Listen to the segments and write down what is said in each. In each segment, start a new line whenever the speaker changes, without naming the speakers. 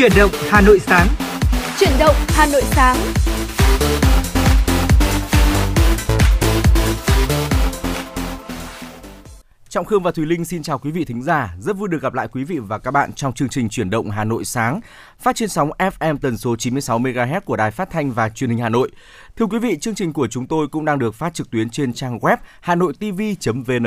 Chuyển động Hà Nội sáng.
Chuyển động Hà Nội sáng.
Trọng Khương và Thùy Linh xin chào quý vị thính giả. Rất vui được gặp lại quý vị và các bạn trong chương trình Chuyển động Hà Nội sáng, phát trên sóng FM tần số 96 MHz của Đài Phát thanh và Truyền hình Hà Nội. Thưa quý vị, chương trình của chúng tôi cũng đang được phát trực tuyến trên trang web hanoitv.vn.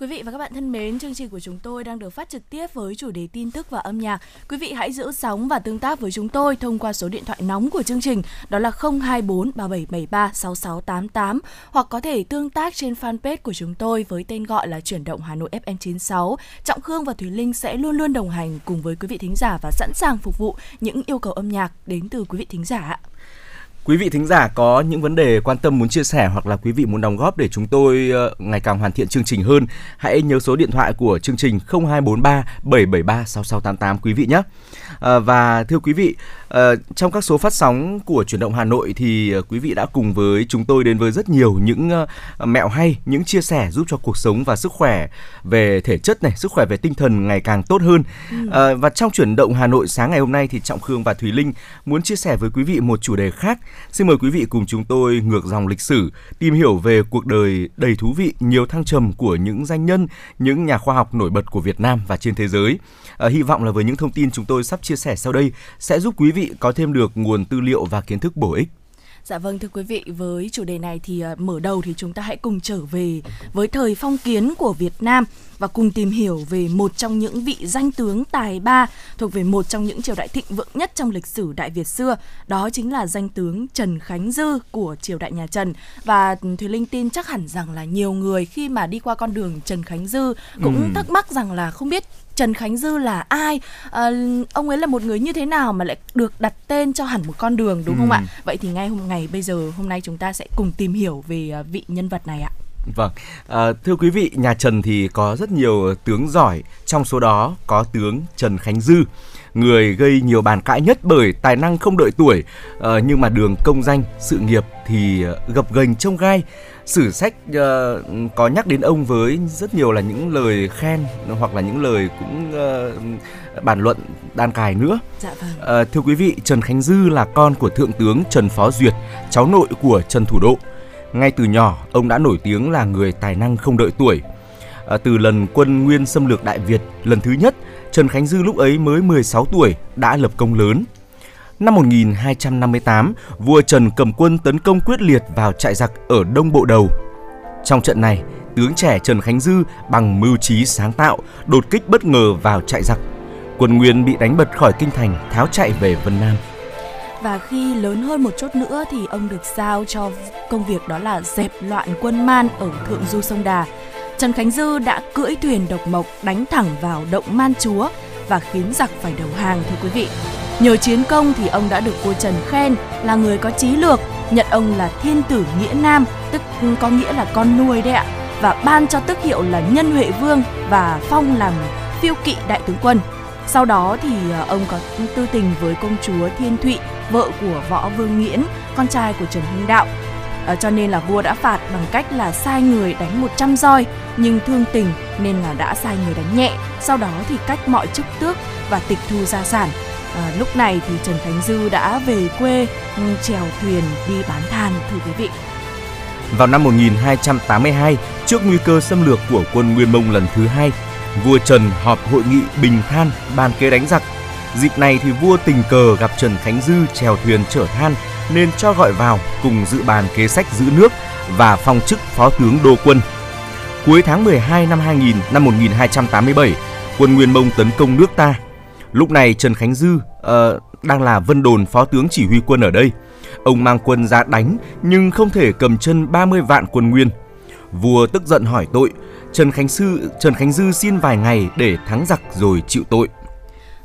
Quý vị và các bạn thân mến, chương trình của chúng tôi đang được phát trực tiếp với chủ đề tin tức và âm nhạc. Quý vị hãy giữ sóng và tương tác với chúng tôi thông qua số điện thoại nóng của chương trình đó là 024 3773 6688 hoặc có thể tương tác trên fanpage của chúng tôi với tên gọi là chuyển động Hà Nội FM96. Trọng Khương và Thùy Linh sẽ luôn luôn đồng hành cùng với quý vị thính giả và sẵn sàng phục vụ những yêu cầu âm nhạc đến từ quý vị thính giả.
Quý vị thính giả có những vấn đề quan tâm muốn chia sẻ hoặc là quý vị muốn đóng góp để chúng tôi ờ, ngày càng hoàn thiện chương trình hơn, hãy nhớ số điện thoại của chương trình 0243 773 6688 quý vị nhé. À, và thưa quý vị, à, trong các số phát sóng của chuyển động Hà Nội thì quý vị đã cùng với chúng tôi đến với rất nhiều những uh, mẹo hay, những chia sẻ giúp cho cuộc sống và sức khỏe về thể chất này, sức khỏe về tinh thần ngày càng tốt hơn. Ừ. À, và trong chuyển động Hà Nội sáng ngày hôm nay thì Trọng Khương và Thùy Linh muốn chia sẻ với quý vị một chủ đề khác Xin mời quý vị cùng chúng tôi ngược dòng lịch sử, tìm hiểu về cuộc đời đầy thú vị, nhiều thăng trầm của những danh nhân, những nhà khoa học nổi bật của Việt Nam và trên thế giới. À, hy vọng là với những thông tin chúng tôi sắp chia sẻ sau đây sẽ giúp quý vị có thêm được nguồn tư liệu và kiến thức bổ ích.
Dạ vâng thưa quý vị, với chủ đề này thì uh, mở đầu thì chúng ta hãy cùng trở về với thời phong kiến của Việt Nam và cùng tìm hiểu về một trong những vị danh tướng tài ba thuộc về một trong những triều đại thịnh vượng nhất trong lịch sử Đại Việt xưa, đó chính là danh tướng Trần Khánh Dư của triều đại nhà Trần. Và Thùy Linh tin chắc hẳn rằng là nhiều người khi mà đi qua con đường Trần Khánh Dư cũng ừ. thắc mắc rằng là không biết Trần Khánh Dư là ai? À, ông ấy là một người như thế nào mà lại được đặt tên cho hẳn một con đường đúng ừ. không ạ? Vậy thì ngay hôm ngày bây giờ hôm nay chúng ta sẽ cùng tìm hiểu về à, vị nhân vật này ạ.
Vâng, à, thưa quý vị, nhà Trần thì có rất nhiều tướng giỏi, trong số đó có tướng Trần Khánh Dư, người gây nhiều bàn cãi nhất bởi tài năng không đợi tuổi, à, nhưng mà đường công danh, sự nghiệp thì gập ghềnh trông gai. Sử sách uh, có nhắc đến ông với rất nhiều là những lời khen hoặc là những lời cũng uh, bàn luận đan cài nữa.
Dạ vâng.
Uh, thưa quý vị, Trần Khánh Dư là con của thượng tướng Trần Phó Duyệt, cháu nội của Trần Thủ Độ. Ngay từ nhỏ, ông đã nổi tiếng là người tài năng không đợi tuổi. À, từ lần quân Nguyên xâm lược Đại Việt lần thứ nhất, Trần Khánh Dư lúc ấy mới 16 tuổi đã lập công lớn. Năm 1258, vua Trần cầm quân tấn công quyết liệt vào trại giặc ở Đông Bộ Đầu. Trong trận này, tướng trẻ Trần Khánh Dư bằng mưu trí sáng tạo đột kích bất ngờ vào trại giặc. Quân Nguyên bị đánh bật khỏi kinh thành, tháo chạy về Vân Nam
và khi lớn hơn một chút nữa thì ông được giao cho công việc đó là dẹp loạn quân man ở thượng du sông Đà. Trần Khánh Dư đã cưỡi thuyền độc mộc đánh thẳng vào động Man Chúa và khiến giặc phải đầu hàng thưa quý vị. Nhờ chiến công thì ông đã được vua Trần khen là người có trí lược, nhận ông là thiên tử nghĩa nam, tức có nghĩa là con nuôi đấy ạ, và ban cho tước hiệu là nhân huệ vương và phong làm phiêu kỵ đại tướng quân. Sau đó thì ờ, ông có tư tình với công chúa Thiên Thụy, vợ của Võ Vương Nghiễn, con trai của Trần Hưng Đạo. À, cho nên là vua đã phạt bằng cách là sai người đánh 100 roi nhưng thương tình nên là đã sai người đánh nhẹ. Sau đó thì cách mọi chức tước và tịch thu gia sản. À, lúc này thì Trần Khánh Dư đã về quê trèo chèo thuyền đi bán than thưa quý vị.
Vào năm 1282, trước nguy cơ xâm lược của quân Nguyên Mông lần thứ hai, vua Trần họp hội nghị bình than bàn kế đánh giặc. Dịp này thì vua tình cờ gặp Trần Khánh Dư chèo thuyền chở than nên cho gọi vào cùng dự bàn kế sách giữ nước và phong chức phó tướng đô quân. Cuối tháng 12 năm 2000 năm 1287, quân Nguyên Mông tấn công nước ta. Lúc này Trần Khánh Dư uh, đang là vân đồn phó tướng chỉ huy quân ở đây. Ông mang quân ra đánh nhưng không thể cầm chân 30 vạn quân Nguyên. Vua tức giận hỏi tội, Trần Khánh Sư Trần Khánh Dư xin vài ngày để thắng giặc rồi chịu tội.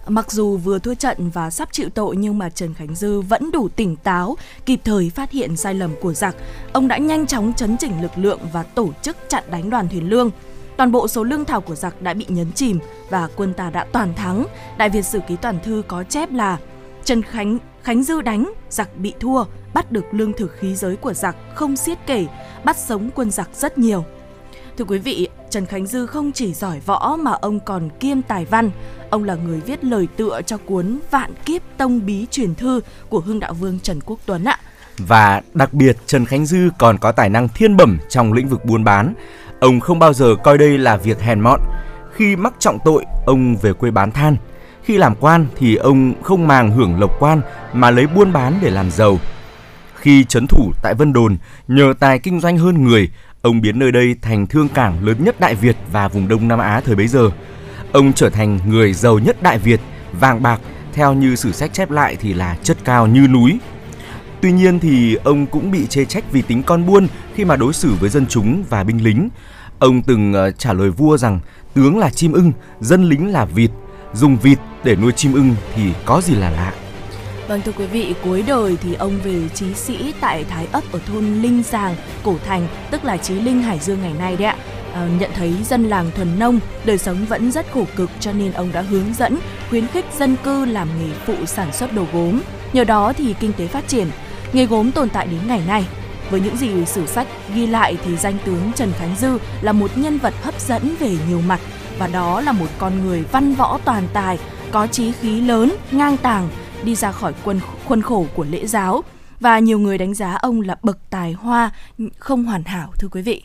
Mặc dù vừa thua trận và sắp chịu tội nhưng mà Trần Khánh Dư vẫn đủ tỉnh táo, kịp thời phát hiện sai lầm của giặc. Ông đã nhanh chóng chấn chỉnh lực lượng và tổ chức chặn đánh đoàn thuyền lương. Toàn bộ số lương thảo của giặc đã bị nhấn chìm và quân ta đã toàn thắng. Đại Việt Sử Ký Toàn Thư có chép là Trần Khánh Khánh Dư đánh, giặc bị thua, bắt được lương thực khí giới của giặc không xiết kể, bắt sống quân giặc rất nhiều. Thưa quý vị, Trần Khánh Dư không chỉ giỏi võ mà ông còn kiêm tài văn. Ông là người viết lời tựa cho cuốn Vạn Kiếp Tông Bí Truyền Thư của Hưng Đạo Vương Trần Quốc Tuấn ạ.
Và đặc biệt Trần Khánh Dư còn có tài năng thiên bẩm trong lĩnh vực buôn bán. Ông không bao giờ coi đây là việc hèn mọn. Khi mắc trọng tội, ông về quê bán than. Khi làm quan thì ông không màng hưởng lộc quan mà lấy buôn bán để làm giàu. Khi chấn thủ tại Vân Đồn, nhờ tài kinh doanh hơn người, ông biến nơi đây thành thương cảng lớn nhất Đại Việt và vùng Đông Nam Á thời bấy giờ. Ông trở thành người giàu nhất Đại Việt, vàng bạc, theo như sử sách chép lại thì là chất cao như núi. Tuy nhiên thì ông cũng bị chê trách vì tính con buôn khi mà đối xử với dân chúng và binh lính. Ông từng ờ, trả lời vua rằng tướng là chim ưng, dân lính là vịt, dùng vịt để nuôi chim ưng thì có gì là lạ.
Vâng thưa quý vị, cuối đời thì ông về trí sĩ tại Thái ấp ở thôn Linh Giàng, Cổ Thành, tức là Chí Linh Hải Dương ngày nay đấy ạ. À, nhận thấy dân làng thuần nông, đời sống vẫn rất khổ cực cho nên ông đã hướng dẫn, khuyến khích dân cư làm nghề phụ sản xuất đồ gốm. Nhờ đó thì kinh tế phát triển, nghề gốm tồn tại đến ngày nay. Với những gì sử sách ghi lại thì danh tướng Trần Khánh Dư là một nhân vật hấp dẫn về nhiều mặt và đó là một con người văn võ toàn tài, có trí khí lớn, ngang tàng, đi ra khỏi quân khuôn khổ của lễ giáo và nhiều người đánh giá ông là bậc tài hoa không hoàn hảo thưa quý vị.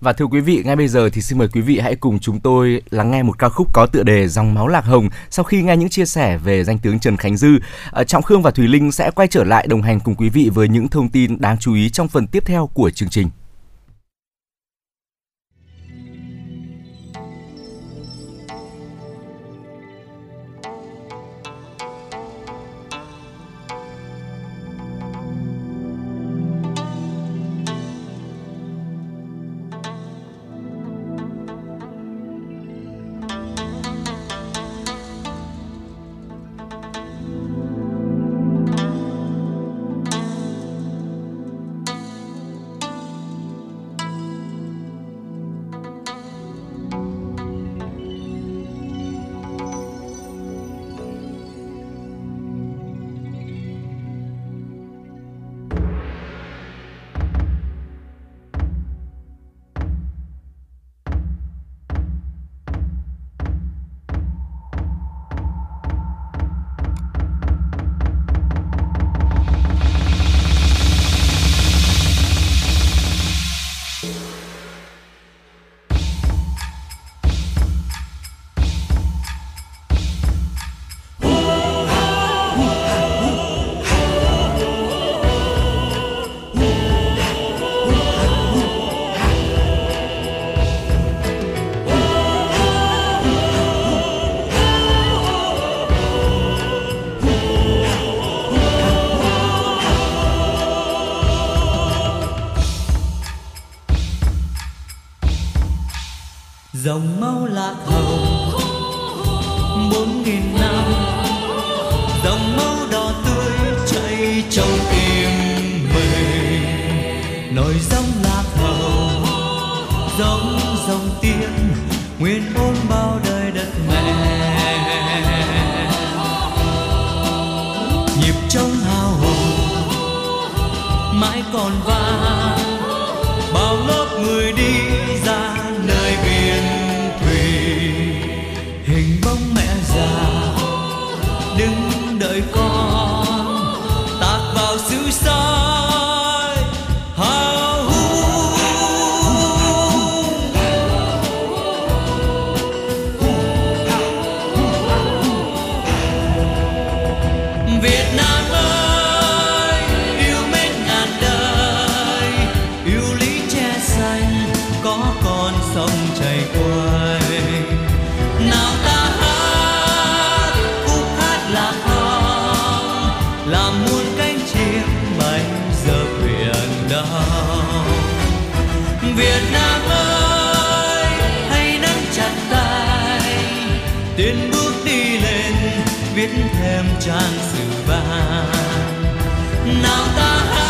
Và thưa quý vị, ngay bây giờ thì xin mời quý vị hãy cùng chúng tôi lắng nghe một ca khúc có tựa đề Dòng máu lạc hồng sau khi nghe những chia sẻ về danh tướng Trần Khánh Dư. Ờ, Trọng Khương và Thùy Linh sẽ quay trở lại đồng hành cùng quý vị với những thông tin đáng chú ý trong phần tiếp theo của chương trình.
Việt Nam ơi, hãy nắm chặt tay. Tiến bước đi lên, viết thêm trang sử vàng. Nào ta hãy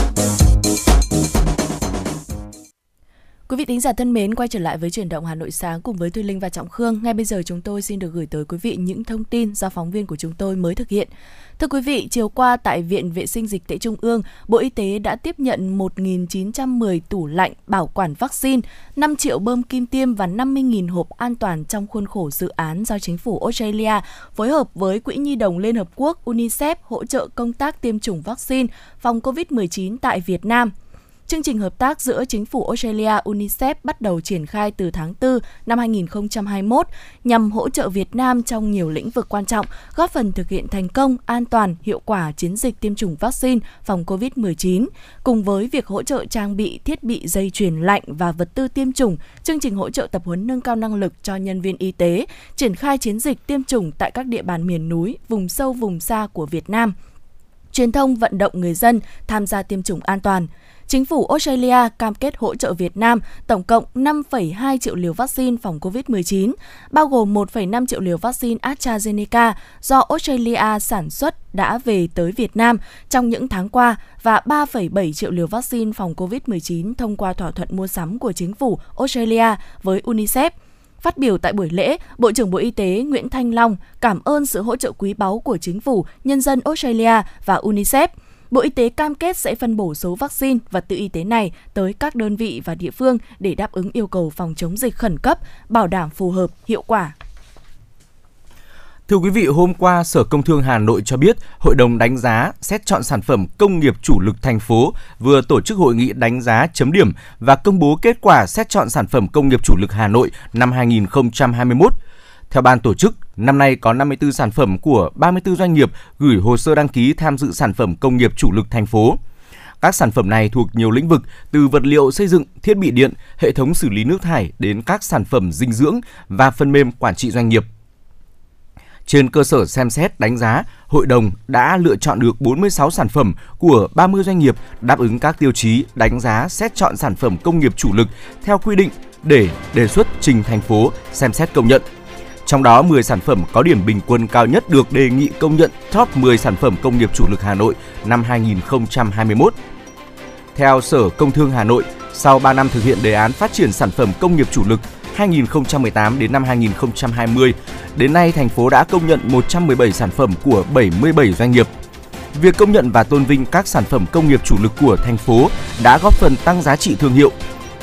Quý vị thính giả thân mến, quay trở lại với chuyển động Hà Nội sáng cùng với Thuy Linh và Trọng Khương. Ngay bây giờ chúng tôi xin được gửi tới quý vị những thông tin do phóng viên của chúng tôi mới thực hiện. Thưa quý vị, chiều qua tại Viện Vệ sinh Dịch tễ Trung ương, Bộ Y tế đã tiếp nhận 1.910 tủ lạnh bảo quản vaccine, 5 triệu bơm kim tiêm và 50.000 hộp an toàn trong khuôn khổ dự án do chính phủ Australia phối hợp với Quỹ Nhi đồng Liên Hợp Quốc UNICEF hỗ trợ công tác tiêm chủng vaccine phòng COVID-19 tại Việt Nam. Chương trình hợp tác giữa chính phủ Australia UNICEF bắt đầu triển khai từ tháng 4 năm 2021 nhằm hỗ trợ Việt Nam trong nhiều lĩnh vực quan trọng, góp phần thực hiện thành công, an toàn, hiệu quả chiến dịch tiêm chủng vaccine phòng COVID-19. Cùng với việc hỗ trợ trang bị thiết bị dây chuyền lạnh và vật tư tiêm chủng, chương trình hỗ trợ tập huấn nâng cao năng lực cho nhân viên y tế, triển khai chiến dịch tiêm chủng tại các địa bàn miền núi, vùng sâu, vùng xa của Việt Nam truyền thông vận động người dân tham gia tiêm chủng an toàn. Chính phủ Australia cam kết hỗ trợ Việt Nam tổng cộng 5,2 triệu liều vaccine phòng COVID-19, bao gồm 1,5 triệu liều vaccine AstraZeneca do Australia sản xuất đã về tới Việt Nam trong những tháng qua và 3,7 triệu liều vaccine phòng COVID-19 thông qua thỏa thuận mua sắm của chính phủ Australia với UNICEF. Phát biểu tại buổi lễ, Bộ trưởng Bộ Y tế Nguyễn Thanh Long cảm ơn sự hỗ trợ quý báu của chính phủ, nhân dân Australia và UNICEF. Bộ Y tế cam kết sẽ phân bổ số vaccine và tự y tế này tới các đơn vị và địa phương để đáp ứng yêu cầu phòng chống dịch khẩn cấp, bảo đảm phù hợp, hiệu quả.
Thưa quý vị, hôm qua Sở Công Thương Hà Nội cho biết Hội đồng đánh giá xét chọn sản phẩm công nghiệp chủ lực thành phố vừa tổ chức hội nghị đánh giá chấm điểm và công bố kết quả xét chọn sản phẩm công nghiệp chủ lực Hà Nội năm 2021. Theo ban tổ chức, năm nay có 54 sản phẩm của 34 doanh nghiệp gửi hồ sơ đăng ký tham dự sản phẩm công nghiệp chủ lực thành phố. Các sản phẩm này thuộc nhiều lĩnh vực từ vật liệu xây dựng, thiết bị điện, hệ thống xử lý nước thải đến các sản phẩm dinh dưỡng và phần mềm quản trị doanh nghiệp. Trên cơ sở xem xét đánh giá, hội đồng đã lựa chọn được 46 sản phẩm của 30 doanh nghiệp đáp ứng các tiêu chí đánh giá xét chọn sản phẩm công nghiệp chủ lực theo quy định để đề xuất trình thành phố xem xét công nhận. Trong đó 10 sản phẩm có điểm bình quân cao nhất được đề nghị công nhận top 10 sản phẩm công nghiệp chủ lực Hà Nội năm 2021. Theo Sở Công Thương Hà Nội, sau 3 năm thực hiện đề án phát triển sản phẩm công nghiệp chủ lực 2018 đến năm 2020, đến nay thành phố đã công nhận 117 sản phẩm của 77 doanh nghiệp. Việc công nhận và tôn vinh các sản phẩm công nghiệp chủ lực của thành phố đã góp phần tăng giá trị thương hiệu,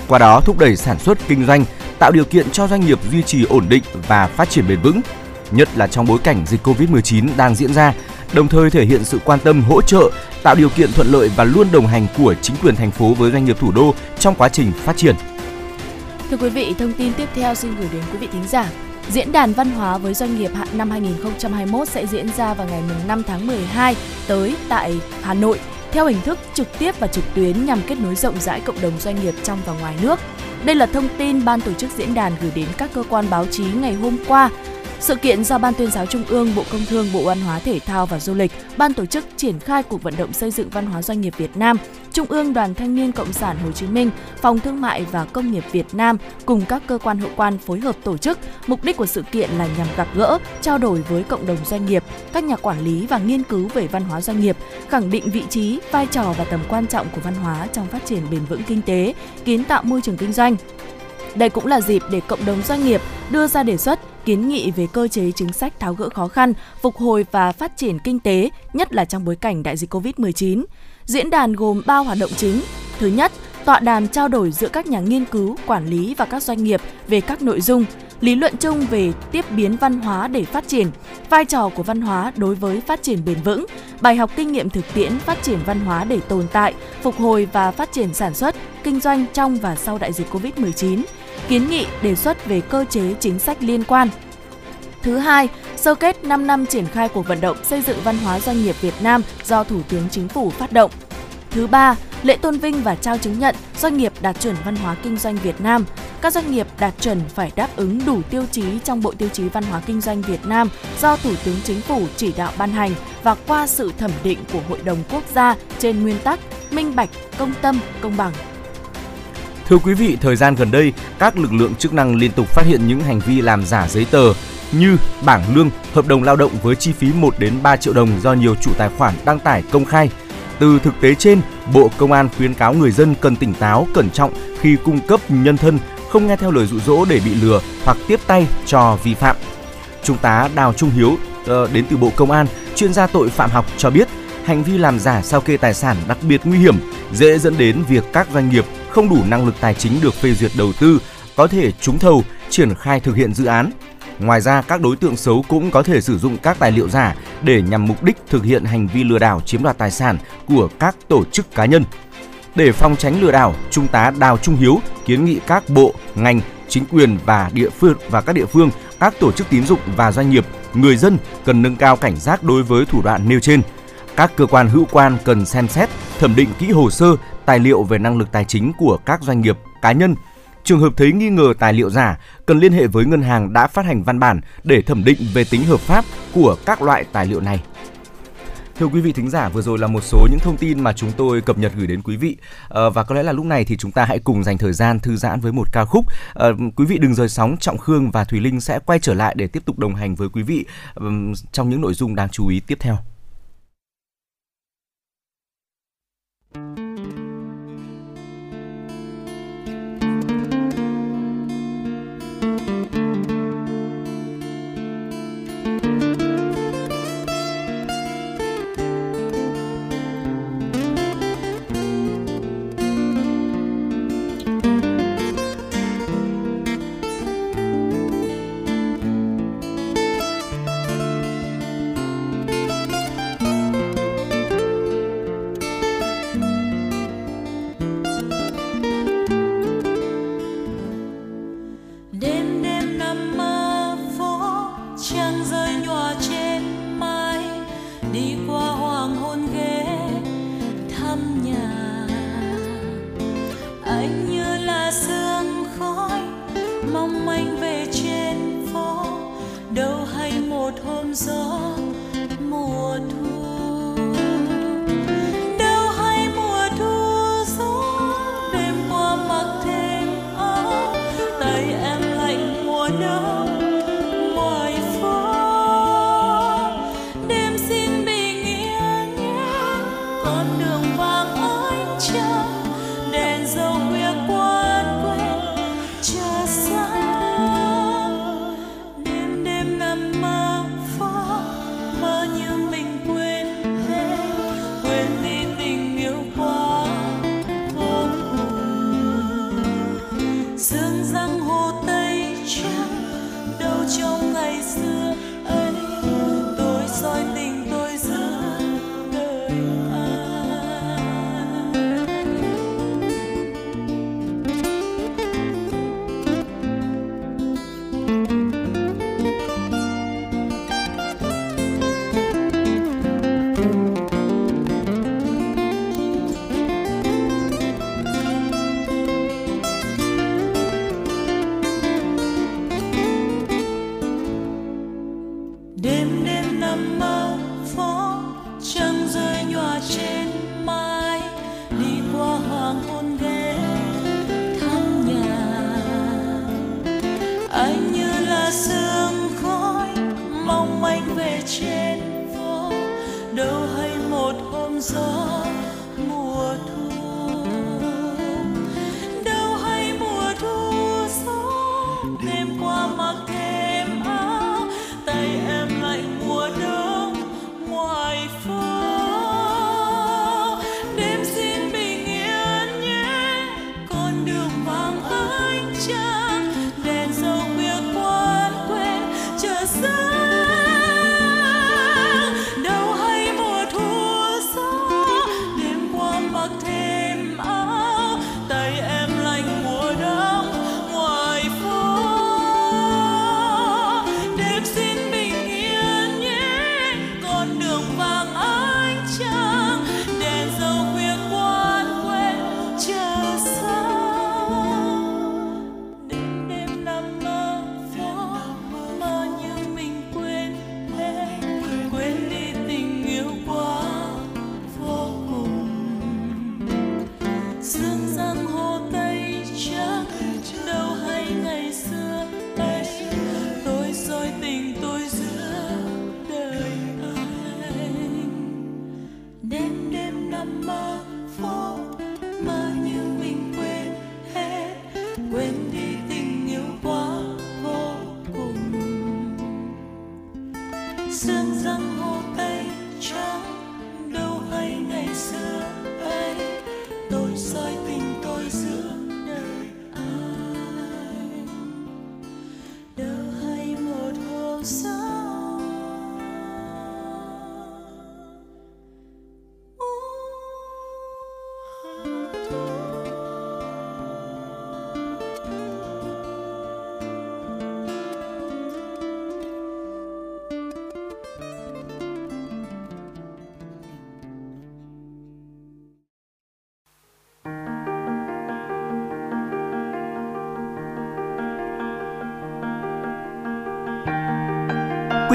qua đó thúc đẩy sản xuất kinh doanh, tạo điều kiện cho doanh nghiệp duy trì ổn định và phát triển bền vững, nhất là trong bối cảnh dịch Covid-19 đang diễn ra, đồng thời thể hiện sự quan tâm hỗ trợ, tạo điều kiện thuận lợi và luôn đồng hành của chính quyền thành phố với doanh nghiệp thủ đô trong quá trình phát triển.
Thưa quý vị, thông tin tiếp theo xin gửi đến quý vị thính giả. Diễn đàn văn hóa với doanh nghiệp năm 2021 sẽ diễn ra vào ngày 5 tháng 12 tới tại Hà Nội theo hình thức trực tiếp và trực tuyến nhằm kết nối rộng rãi cộng đồng doanh nghiệp trong và ngoài nước. Đây là thông tin ban tổ chức diễn đàn gửi đến các cơ quan báo chí ngày hôm qua sự kiện do Ban tuyên giáo Trung ương, Bộ Công Thương, Bộ Văn hóa Thể thao và Du lịch, Ban tổ chức triển khai cuộc vận động xây dựng văn hóa doanh nghiệp Việt Nam, Trung ương Đoàn Thanh niên Cộng sản Hồ Chí Minh, Phòng Thương mại và Công nghiệp Việt Nam cùng các cơ quan hữu quan phối hợp tổ chức. Mục đích của sự kiện là nhằm gặp gỡ, trao đổi với cộng đồng doanh nghiệp, các nhà quản lý và nghiên cứu về văn hóa doanh nghiệp, khẳng định vị trí, vai trò và tầm quan trọng của văn hóa trong phát triển bền vững kinh tế, kiến tạo môi trường kinh doanh. Đây cũng là dịp để cộng đồng doanh nghiệp đưa ra đề xuất, kiến nghị về cơ chế chính sách tháo gỡ khó khăn, phục hồi và phát triển kinh tế, nhất là trong bối cảnh đại dịch Covid-19. Diễn đàn gồm 3 hoạt động chính. Thứ nhất, tọa đàm trao đổi giữa các nhà nghiên cứu, quản lý và các doanh nghiệp về các nội dung, lý luận chung về tiếp biến văn hóa để phát triển, vai trò của văn hóa đối với phát triển bền vững, bài học kinh nghiệm thực tiễn phát triển văn hóa để tồn tại, phục hồi và phát triển sản xuất, kinh doanh trong và sau đại dịch Covid-19, kiến nghị đề xuất về cơ chế chính sách liên quan. Thứ hai, sơ kết 5 năm triển khai cuộc vận động xây dựng văn hóa doanh nghiệp Việt Nam do Thủ tướng Chính phủ phát động. Thứ ba, lễ tôn vinh và trao chứng nhận doanh nghiệp đạt chuẩn văn hóa kinh doanh Việt Nam. Các doanh nghiệp đạt chuẩn phải đáp ứng đủ tiêu chí trong Bộ Tiêu chí Văn hóa Kinh doanh Việt Nam do Thủ tướng Chính phủ chỉ đạo ban hành và qua sự thẩm định của Hội đồng Quốc gia trên nguyên tắc minh bạch, công tâm, công bằng.
Thưa quý vị, thời gian gần đây, các lực lượng chức năng liên tục phát hiện những hành vi làm giả giấy tờ như bảng lương, hợp đồng lao động với chi phí 1 đến 3 triệu đồng do nhiều chủ tài khoản đăng tải công khai. Từ thực tế trên, Bộ Công an khuyến cáo người dân cần tỉnh táo, cẩn trọng khi cung cấp nhân thân, không nghe theo lời dụ dỗ để bị lừa hoặc tiếp tay cho vi phạm. Trung tá Đào Trung Hiếu ờ, đến từ Bộ Công an, chuyên gia tội phạm học cho biết, hành vi làm giả sao kê tài sản đặc biệt nguy hiểm, dễ dẫn đến việc các doanh nghiệp không đủ năng lực tài chính được phê duyệt đầu tư, có thể trúng thầu, triển khai thực hiện dự án. Ngoài ra, các đối tượng xấu cũng có thể sử dụng các tài liệu giả để nhằm mục đích thực hiện hành vi lừa đảo chiếm đoạt tài sản của các tổ chức cá nhân. Để phòng tránh lừa đảo, Trung tá Đào Trung Hiếu kiến nghị các bộ, ngành, chính quyền và địa phương và các địa phương, các tổ chức tín dụng và doanh nghiệp, người dân cần nâng cao cảnh giác đối với thủ đoạn nêu trên. Các cơ quan hữu quan cần xem xét, thẩm định kỹ hồ sơ, tài liệu về năng lực tài chính của các doanh nghiệp, cá nhân. Trường hợp thấy nghi ngờ tài liệu giả, cần liên hệ với ngân hàng đã phát hành văn bản để thẩm định về tính hợp pháp của các loại tài liệu này. Thưa quý vị thính giả, vừa rồi là một số những thông tin mà chúng tôi cập nhật gửi đến quý vị à, và có lẽ là lúc này thì chúng ta hãy cùng dành thời gian thư giãn với một ca khúc. À, quý vị đừng rời sóng, Trọng Khương và Thùy Linh sẽ quay trở lại để tiếp tục đồng hành với quý vị um, trong những nội dung đáng chú ý tiếp theo.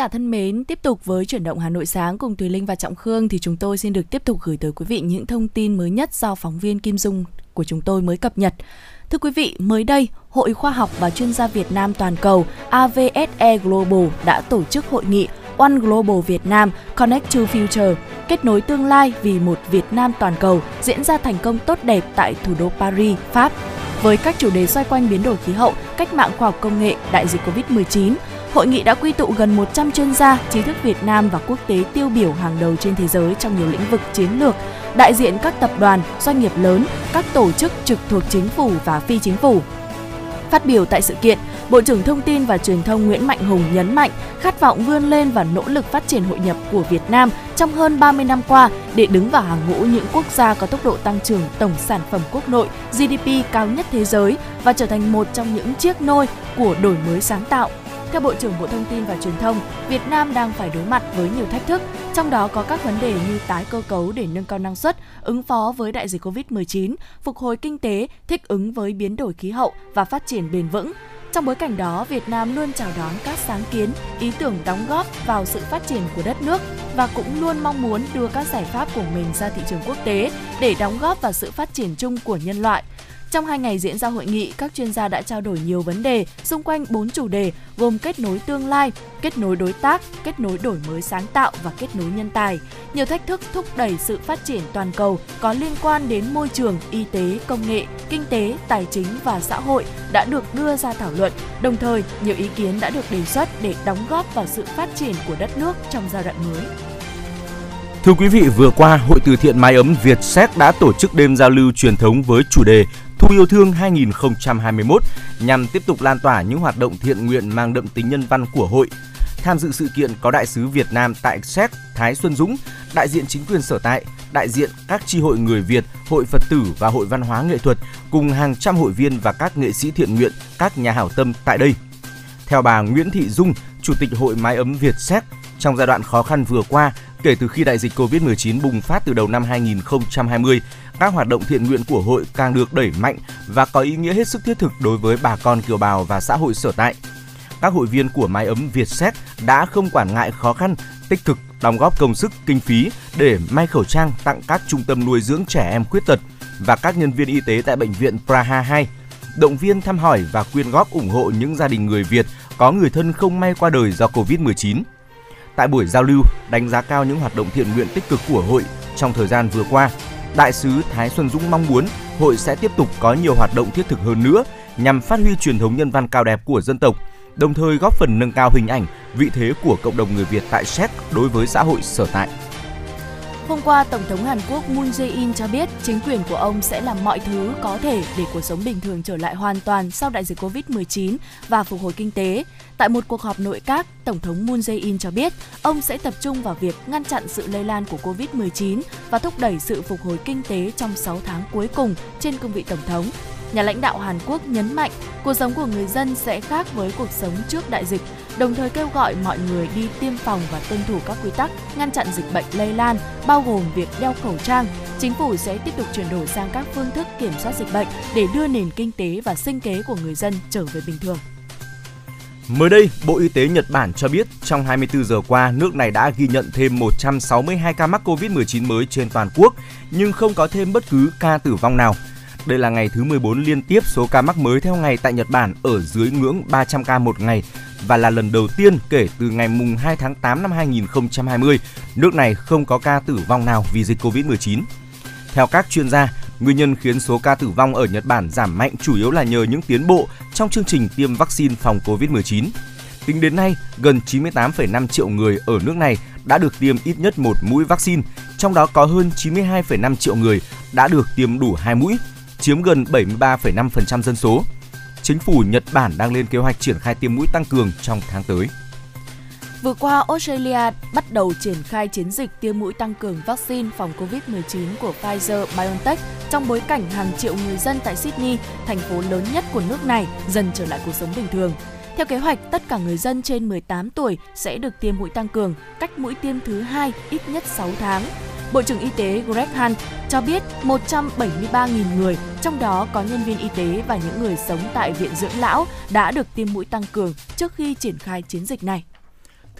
giả thân mến, tiếp tục với chuyển động Hà Nội sáng cùng Thùy Linh và Trọng Khương thì chúng tôi xin được tiếp tục gửi tới quý vị những thông tin mới nhất do phóng viên Kim Dung của chúng tôi mới cập nhật. Thưa quý vị, mới đây, Hội Khoa học và Chuyên gia Việt Nam Toàn cầu AVSE Global đã tổ chức hội nghị One Global Việt Nam Connect to Future, kết nối tương lai vì một Việt Nam toàn cầu diễn ra thành công tốt đẹp tại thủ đô Paris, Pháp. Với các chủ đề xoay quanh biến đổi khí hậu, cách mạng khoa học công nghệ, đại dịch Covid-19, Hội nghị đã quy tụ gần 100 chuyên gia, trí thức Việt Nam và quốc tế tiêu biểu hàng đầu trên thế giới trong nhiều lĩnh vực chiến lược, đại diện các tập đoàn, doanh nghiệp lớn, các tổ chức trực thuộc chính phủ và phi chính phủ. Phát biểu tại sự kiện, Bộ trưởng Thông tin và Truyền thông Nguyễn Mạnh Hùng nhấn mạnh khát vọng vươn lên và nỗ lực phát triển hội nhập của Việt Nam trong hơn 30 năm qua để đứng vào hàng ngũ những quốc gia có tốc độ tăng trưởng tổng sản phẩm quốc nội GDP cao nhất thế giới và trở thành một trong những chiếc nôi của đổi mới sáng tạo. Theo Bộ trưởng Bộ Thông tin và Truyền thông, Việt Nam đang phải đối mặt với nhiều thách thức, trong đó có các vấn đề như tái cơ cấu để nâng cao năng suất, ứng phó với đại dịch Covid-19, phục hồi kinh tế, thích ứng với biến đổi khí hậu và phát triển bền vững. Trong bối cảnh đó, Việt Nam luôn chào đón các sáng kiến, ý tưởng đóng góp vào sự phát triển của đất nước và cũng luôn mong muốn đưa các giải pháp của mình ra thị trường quốc tế để đóng góp vào sự phát triển chung của nhân loại. Trong hai ngày diễn ra hội nghị, các chuyên gia đã trao đổi nhiều vấn đề xung quanh bốn chủ đề gồm kết nối tương lai, kết nối đối tác, kết nối đổi mới sáng tạo và kết nối nhân tài. Nhiều thách thức thúc đẩy sự phát triển toàn cầu có liên quan đến môi trường, y tế, công nghệ, kinh tế, tài chính và xã hội đã được đưa ra thảo luận. Đồng thời, nhiều ý kiến đã được đề xuất để đóng góp vào sự phát triển của đất nước trong giai đoạn mới.
Thưa quý vị, vừa qua, Hội từ thiện Mái ấm Việt Séc đã tổ chức đêm giao lưu truyền thống với chủ đề Thu yêu thương 2021 nhằm tiếp tục lan tỏa những hoạt động thiện nguyện mang đậm tính nhân văn của hội. Tham dự sự kiện có đại sứ Việt Nam tại Séc Thái Xuân Dũng, đại diện chính quyền sở tại, đại diện các tri hội người Việt, hội Phật tử và hội văn hóa nghệ thuật cùng hàng trăm hội viên và các nghệ sĩ thiện nguyện, các nhà hảo tâm tại đây. Theo bà Nguyễn Thị Dung, Chủ tịch Hội Mái ấm Việt Séc, trong giai đoạn khó khăn vừa qua, kể từ khi đại dịch Covid-19 bùng phát từ đầu năm 2020, các hoạt động thiện nguyện của hội càng được đẩy mạnh và có ý nghĩa hết sức thiết thực đối với bà con kiều bào và xã hội sở tại. Các hội viên của Mái ấm Việt Séc đã không quản ngại khó khăn, tích cực đóng góp công sức, kinh phí để may khẩu trang tặng các trung tâm nuôi dưỡng trẻ em khuyết tật và các nhân viên y tế tại bệnh viện Praha 2, động viên thăm hỏi và quyên góp ủng hộ những gia đình người Việt có người thân không may qua đời do Covid-19. Tại buổi giao lưu, đánh giá cao những hoạt động thiện nguyện tích cực của hội trong thời gian vừa qua, Đại sứ Thái Xuân Dũng mong muốn hội sẽ tiếp tục có nhiều hoạt động thiết thực hơn nữa nhằm phát huy truyền thống nhân văn cao đẹp của dân tộc, đồng thời góp phần nâng cao hình ảnh, vị thế của cộng đồng người Việt tại Séc đối với xã hội sở tại.
Hôm qua, Tổng thống Hàn Quốc Moon Jae-in cho biết chính quyền của ông sẽ làm mọi thứ có thể để cuộc sống bình thường trở lại hoàn toàn sau đại dịch Covid-19 và phục hồi kinh tế. Tại một cuộc họp nội các, Tổng thống Moon Jae-in cho biết ông sẽ tập trung vào việc ngăn chặn sự lây lan của Covid-19 và thúc đẩy sự phục hồi kinh tế trong 6 tháng cuối cùng trên cương vị Tổng thống. Nhà lãnh đạo Hàn Quốc nhấn mạnh cuộc sống của người dân sẽ khác với cuộc sống trước đại dịch, đồng thời kêu gọi mọi người đi tiêm phòng và tuân thủ các quy tắc ngăn chặn dịch bệnh lây lan, bao gồm việc đeo khẩu trang. Chính phủ sẽ tiếp tục chuyển đổi sang các phương thức kiểm soát dịch bệnh để đưa nền kinh tế và sinh kế của người dân trở về bình thường.
Mới đây, Bộ Y tế Nhật Bản cho biết trong 24 giờ qua, nước này đã ghi nhận thêm 162 ca mắc COVID-19 mới trên toàn quốc, nhưng không có thêm bất cứ ca tử vong nào. Đây là ngày thứ 14 liên tiếp số ca mắc mới theo ngày tại Nhật Bản ở dưới ngưỡng 300 ca một ngày và là lần đầu tiên kể từ ngày mùng 2 tháng 8 năm 2020, nước này không có ca tử vong nào vì dịch Covid-19. Theo các chuyên gia, nguyên nhân khiến số ca tử vong ở Nhật Bản giảm mạnh chủ yếu là nhờ những tiến bộ trong chương trình tiêm vaccine phòng Covid-19. Tính đến nay, gần 98,5 triệu người ở nước này đã được tiêm ít nhất một mũi vaccine, trong đó có hơn 92,5 triệu người đã được tiêm đủ hai mũi, chiếm gần 73,5% dân số. Chính phủ Nhật Bản đang lên kế hoạch triển khai tiêm mũi tăng cường trong tháng tới.
Vừa qua, Australia bắt đầu triển khai chiến dịch tiêm mũi tăng cường vaccine phòng COVID-19 của Pfizer-BioNTech trong bối cảnh hàng triệu người dân tại Sydney, thành phố lớn nhất của nước này, dần trở lại cuộc sống bình thường. Theo kế hoạch, tất cả người dân trên 18 tuổi sẽ được tiêm mũi tăng cường, cách mũi tiêm thứ hai ít nhất 6 tháng. Bộ trưởng Y tế Greg Hunt cho biết 173.000 người, trong đó có nhân viên y tế và những người sống tại viện dưỡng lão đã được tiêm mũi tăng cường trước khi triển khai chiến dịch này.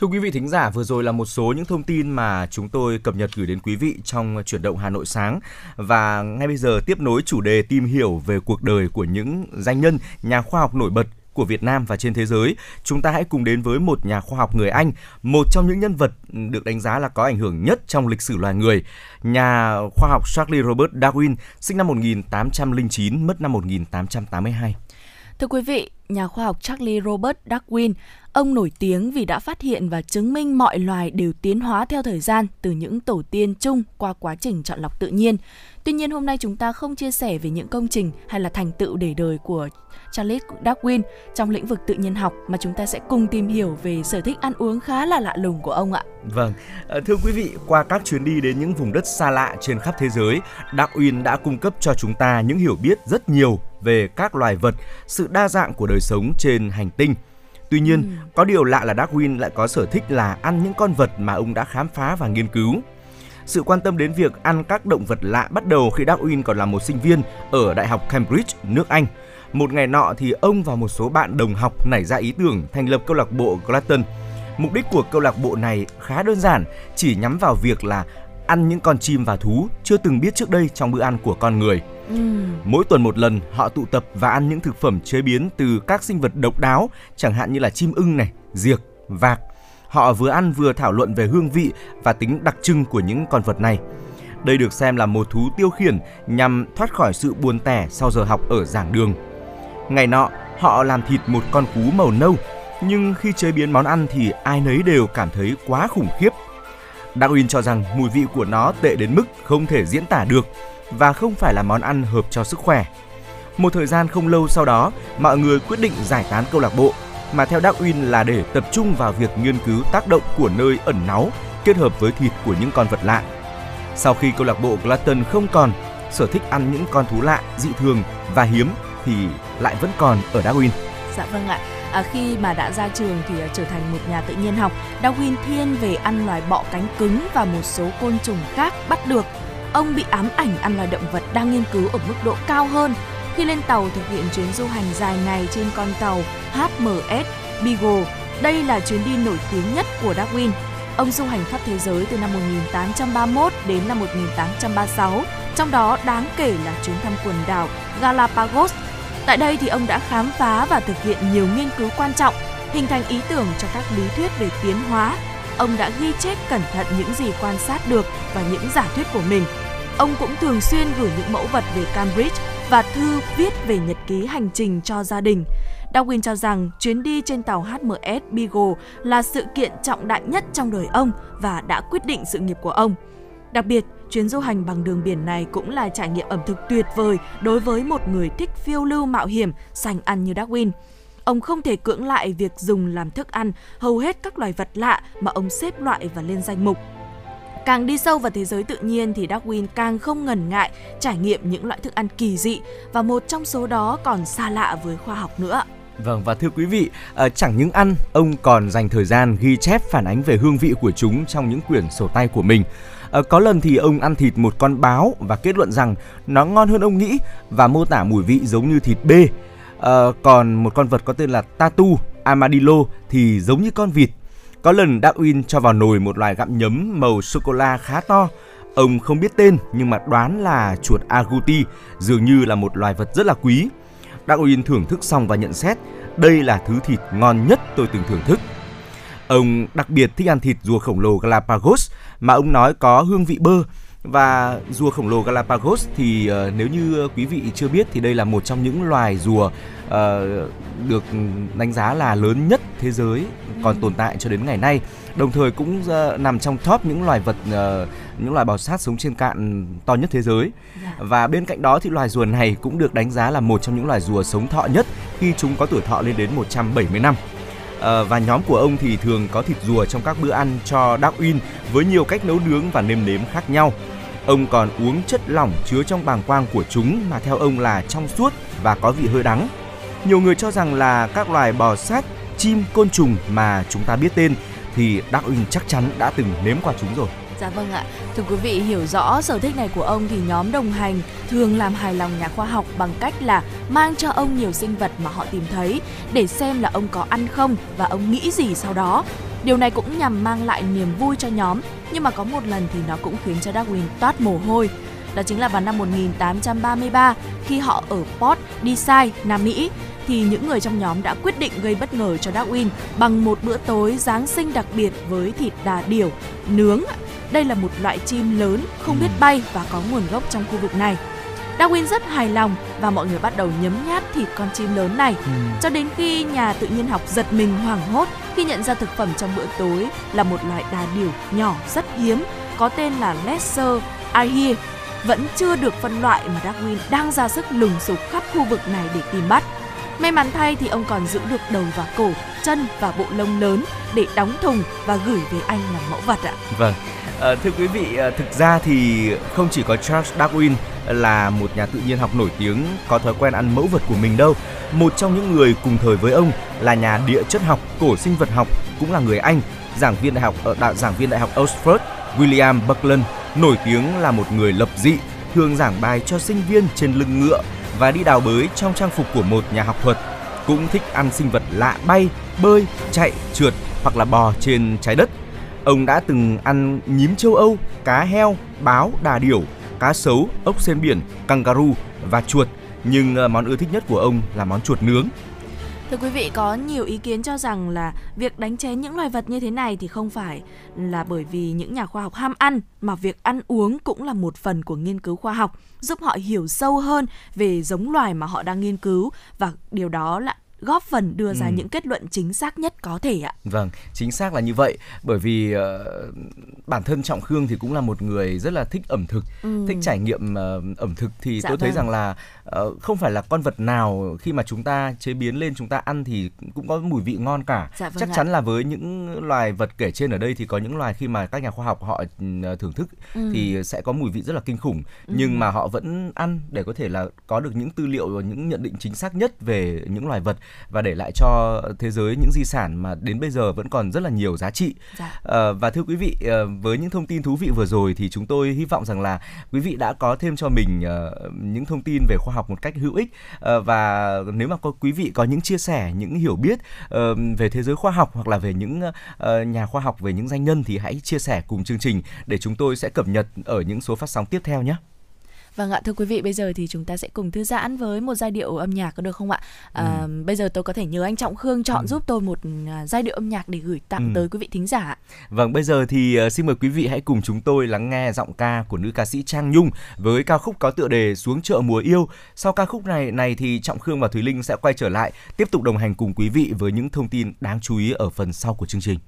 Thưa quý vị thính giả, vừa rồi là một số những thông tin mà chúng tôi cập nhật gửi đến quý vị trong chuyển động Hà Nội sáng. Và ngay bây giờ tiếp nối chủ đề tìm hiểu về cuộc đời của những danh nhân, nhà khoa học nổi bật của Việt Nam và trên thế giới, chúng ta hãy cùng đến với một nhà khoa học người Anh, một trong những nhân vật được đánh giá là có ảnh hưởng nhất trong lịch sử loài người, nhà khoa học Charles Robert Darwin, sinh năm 1809, mất năm 1882.
Thưa quý vị, nhà khoa học Charles Robert Darwin, ông nổi tiếng vì đã phát hiện và chứng minh mọi loài đều tiến hóa theo thời gian từ những tổ tiên chung qua quá trình chọn lọc tự nhiên. Tuy nhiên hôm nay chúng ta không chia sẻ về những công trình hay là thành tựu để đời của Charles Darwin trong lĩnh vực tự nhiên học mà chúng ta sẽ cùng tìm hiểu về sở thích ăn uống khá là lạ lùng của ông ạ.
Vâng, ờ, thưa quý vị, qua các chuyến đi đến những vùng đất xa lạ trên khắp thế giới, Darwin đã cung cấp cho chúng ta những hiểu biết rất nhiều về các loài vật, sự đa dạng của đời sống trên hành tinh. Tuy nhiên, ừ. có điều lạ là Darwin lại có sở thích là ăn những con vật mà ông đã khám phá và nghiên cứu. Sự quan tâm đến việc ăn các động vật lạ bắt đầu khi Darwin còn là một sinh viên ở Đại học Cambridge, nước Anh. Một ngày nọ thì ông và một số bạn đồng học nảy ra ý tưởng thành lập câu lạc bộ Glutton. Mục đích của câu lạc bộ này khá đơn giản, chỉ nhắm vào việc là ăn những con chim và thú chưa từng biết trước đây trong bữa ăn của con người. Ừ. Mỗi tuần một lần họ tụ tập và ăn những thực phẩm chế biến từ các sinh vật độc đáo, chẳng hạn như là chim ưng này, diệc, vạc. Họ vừa ăn vừa thảo luận về hương vị và tính đặc trưng của những con vật này. Đây được xem là một thú tiêu khiển nhằm thoát khỏi sự buồn tẻ sau giờ học ở giảng đường. Ngày nọ, họ làm thịt một con cú màu nâu, nhưng khi chế biến món ăn thì ai nấy đều cảm thấy quá khủng khiếp. Darwin cho rằng mùi vị của nó tệ đến mức không thể diễn tả được và không phải là món ăn hợp cho sức khỏe. Một thời gian không lâu sau đó, mọi người quyết định giải tán câu lạc bộ. mà theo Darwin là để tập trung vào việc nghiên cứu tác động của nơi ẩn náu kết hợp với thịt của những con vật lạ. Sau khi câu lạc bộ Glutton không còn sở thích ăn những con thú lạ, dị thường và hiếm thì lại vẫn còn ở Darwin.
Dạ vâng ạ. À, khi mà đã ra trường thì uh, trở thành một nhà tự nhiên học, Darwin thiên về ăn loài bọ cánh cứng và một số côn trùng khác bắt được. Ông bị ám ảnh ăn loài động vật đang nghiên cứu ở mức độ cao hơn. Khi lên tàu thực hiện chuyến du hành dài ngày trên con tàu HMS Beagle, đây là chuyến đi nổi tiếng nhất của Darwin. Ông du hành khắp thế giới từ năm 1831 đến năm 1836, trong đó đáng kể là chuyến thăm quần đảo Galapagos Tại đây thì ông đã khám phá và thực hiện nhiều nghiên cứu quan trọng, hình thành ý tưởng cho các lý thuyết về tiến hóa. Ông đã ghi chép cẩn thận những gì quan sát được và những giả thuyết của mình. Ông cũng thường xuyên gửi những mẫu vật về Cambridge và thư viết về nhật ký hành trình cho gia đình. Darwin cho rằng chuyến đi trên tàu HMS Beagle là sự kiện trọng đại nhất trong đời ông và đã quyết định sự nghiệp của ông. Đặc biệt, chuyến du hành bằng đường biển này cũng là trải nghiệm ẩm thực tuyệt vời đối với một người thích phiêu lưu mạo hiểm, sành ăn như Darwin. Ông không thể cưỡng lại việc dùng làm thức ăn hầu hết các loài vật lạ mà ông xếp loại và lên danh mục. Càng đi sâu vào thế giới tự nhiên thì Darwin càng không ngần ngại trải nghiệm những loại thức ăn kỳ dị và một trong số đó còn xa lạ với khoa học nữa.
Vâng và thưa quý vị, à, chẳng những ăn, ông còn dành thời gian ghi chép phản ánh về hương vị của chúng trong những quyển sổ tay của mình. À, có lần thì ông ăn thịt một con báo và kết luận rằng nó ngon hơn ông nghĩ và mô tả mùi vị giống như thịt bê. À, còn một con vật có tên là Tatu Armadillo thì giống như con vịt. Có lần Darwin cho vào nồi một loài gặm nhấm màu sô cô la khá to. Ông không biết tên nhưng mà đoán là chuột agouti, dường như là một loài vật rất là quý. Darwin thưởng thức xong và nhận xét, đây là thứ thịt ngon nhất tôi từng thưởng thức. Ông đặc biệt thích ăn thịt rùa khổng lồ Galapagos mà ông nói có hương vị bơ và rùa khổng lồ Galapagos thì uh, nếu như quý vị chưa biết thì đây là một trong những loài rùa uh, được đánh giá là lớn nhất thế giới còn tồn tại cho đến ngày nay. Đồng thời cũng uh, nằm trong top những loài vật uh, những loài bò sát sống trên cạn to nhất thế giới. Dạ. Và bên cạnh đó thì loài rùa này cũng được đánh giá là một trong những loài rùa sống thọ nhất khi chúng có tuổi thọ lên đến 170 năm. À, và nhóm của ông thì thường có thịt rùa trong các bữa ăn cho Darwin với nhiều cách nấu nướng và nêm nếm khác nhau. Ông còn uống chất lỏng chứa trong bàng quang của chúng mà theo ông là trong suốt và có vị hơi đắng. Nhiều người cho rằng là các loài bò sát, chim, côn trùng mà chúng ta biết tên thì Darwin chắc chắn đã từng nếm qua chúng rồi.
Dạ vâng ạ. Thưa quý vị, hiểu rõ sở thích này của ông thì nhóm đồng hành thường làm hài lòng nhà khoa học bằng cách là mang cho ông nhiều sinh vật mà họ tìm thấy để xem là ông có ăn không và ông nghĩ gì sau đó. Điều này cũng nhằm mang lại niềm vui cho nhóm, nhưng mà có một lần thì nó cũng khiến cho Darwin toát mồ hôi. Đó chính là vào năm 1833 khi họ ở Port Desai, Nam Mỹ thì những người trong nhóm đã quyết định gây bất ngờ cho Darwin bằng một bữa tối Giáng sinh đặc biệt với thịt đà điểu nướng đây là một loại chim lớn, không biết bay và có nguồn gốc trong khu vực này. Darwin rất hài lòng và mọi người bắt đầu nhấm nhát thịt con chim lớn này ừ. cho đến khi nhà tự nhiên học giật mình hoảng hốt khi nhận ra thực phẩm trong bữa tối là một loại đà điểu nhỏ rất hiếm có tên là Lesser Air vẫn chưa được phân loại mà Darwin đang ra sức lùng sục khắp khu vực này để tìm bắt. May mắn thay thì ông còn giữ được đầu và cổ, chân và bộ lông lớn để đóng thùng và gửi về anh làm mẫu vật ạ.
Vâng, À, thưa quý vị, à, thực ra thì không chỉ có Charles Darwin là một nhà tự nhiên học nổi tiếng có thói quen ăn mẫu vật của mình đâu. Một trong những người cùng thời với ông là nhà địa chất học, cổ sinh vật học, cũng là người Anh, giảng viên đại học ở đạo giảng viên đại học Oxford, William Buckland, nổi tiếng là một người lập dị, thường giảng bài cho sinh viên trên lưng ngựa và đi đào bới trong trang phục của một nhà học thuật. Cũng thích ăn sinh vật lạ bay, bơi, chạy, trượt hoặc là bò trên trái đất Ông đã từng ăn nhím châu Âu, cá heo, báo, đà điểu, cá sấu, ốc sen biển, kangaroo và chuột. Nhưng ờ, món ưa thích nhất của ông là món chuột nướng.
Thưa quý vị, có nhiều ý kiến cho rằng là việc đánh chén những loài vật như thế này thì không phải là bởi vì những nhà khoa học ham ăn mà việc ăn uống cũng là một phần của nghiên cứu khoa học, giúp họ hiểu sâu hơn về giống loài mà họ đang nghiên cứu và điều đó là góp phần đưa ra
Ừ.
những kết luận chính xác nhất có thể ạ.
Vâng, chính xác là như vậy. Bởi vì ờ, bản thân Trọng Khương thì cũng là một người rất là thích ẩm thực,
Ừ.
thích trải nghiệm ờ, ẩm thực thì
Dạ
tôi thấy
vâng.
rằng là ờ, không phải là con vật nào khi mà chúng ta chế biến lên chúng ta ăn thì cũng có mùi vị ngon cả.
Dạ vâng
Chắc
ạ.
chắn là với những loài vật kể trên ở đây thì có những loài khi mà các nhà khoa học họ ừ, thưởng thức
Ừ.
thì sẽ có mùi vị rất là kinh khủng nhưng mà họ vẫn ăn để có thể là có được những tư liệu và những nhận định chính xác nhất về những loài vật và để lại cho thế giới những di sản mà đến bây giờ vẫn còn rất là nhiều giá trị.
Dạ.
Ờ, và thưa quý vị, ờ, với những thông tin thú vị vừa rồi thì chúng tôi hy vọng rằng là quý vị đã có thêm cho mình ờ, những thông tin về khoa học một cách hữu ích và nếu mà có quý vị có những chia sẻ, những hiểu biết về thế giới khoa học hoặc là về những nhà khoa học về những danh nhân thì hãy chia sẻ cùng chương trình để chúng tôi sẽ cập nhật ở những số phát sóng tiếp theo nhé.
Vâng ạ, thưa quý vị, bây giờ thì chúng ta sẽ cùng thư giãn với một giai điệu âm nhạc có được không ạ? À, Bây giờ tôi có thể nhờ anh Trọng Khương chọn giúp tôi một à, giai điệu âm nhạc để gửi tặng
Ừ.
tới quý vị thính giả.
Vâng, bây giờ thì ờ, xin mời quý vị hãy cùng chúng tôi lắng nghe giọng ca của nữ ca sĩ Trang Nhung với ca khúc có tựa đề Xuống chợ mùa yêu. Sau ca khúc này này thì Trọng Khương và Thùy Linh sẽ quay trở lại tiếp tục đồng hành cùng quý vị với những thông tin đáng chú ý ở phần sau của chương trình.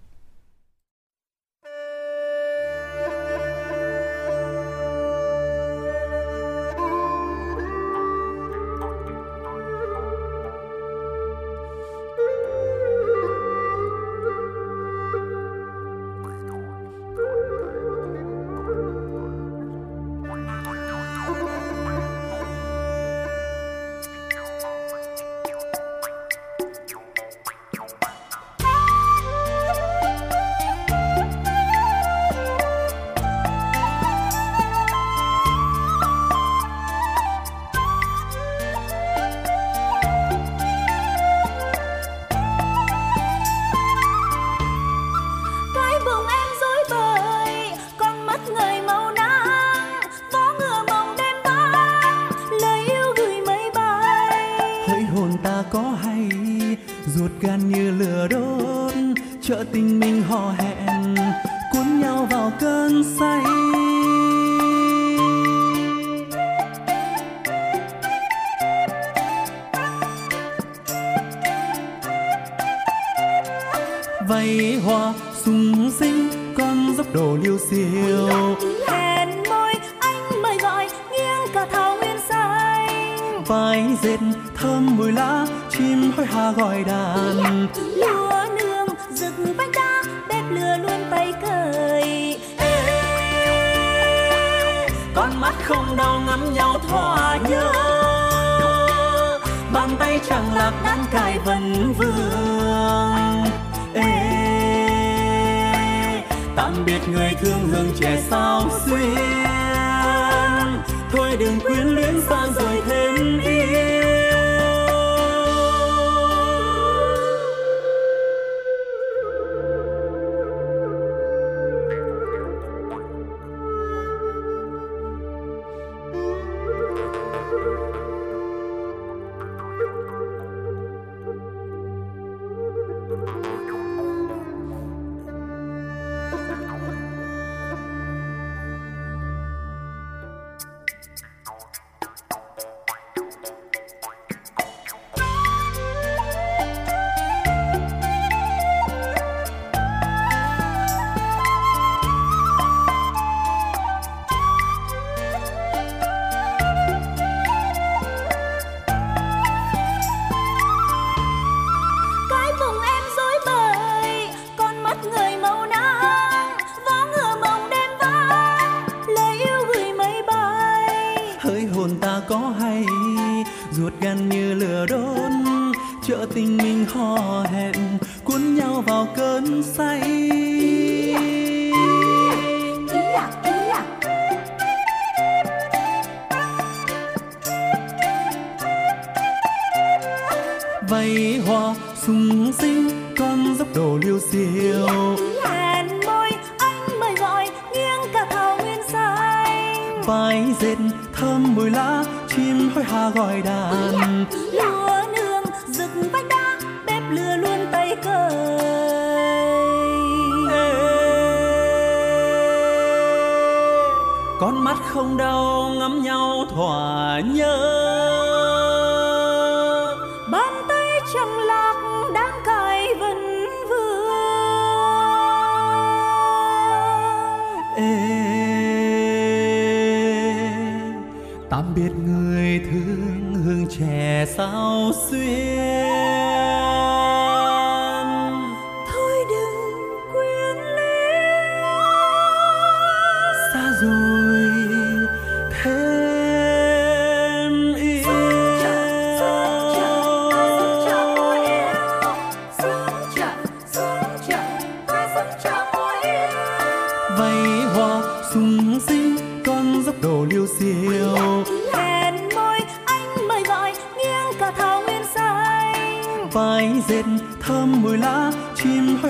Sao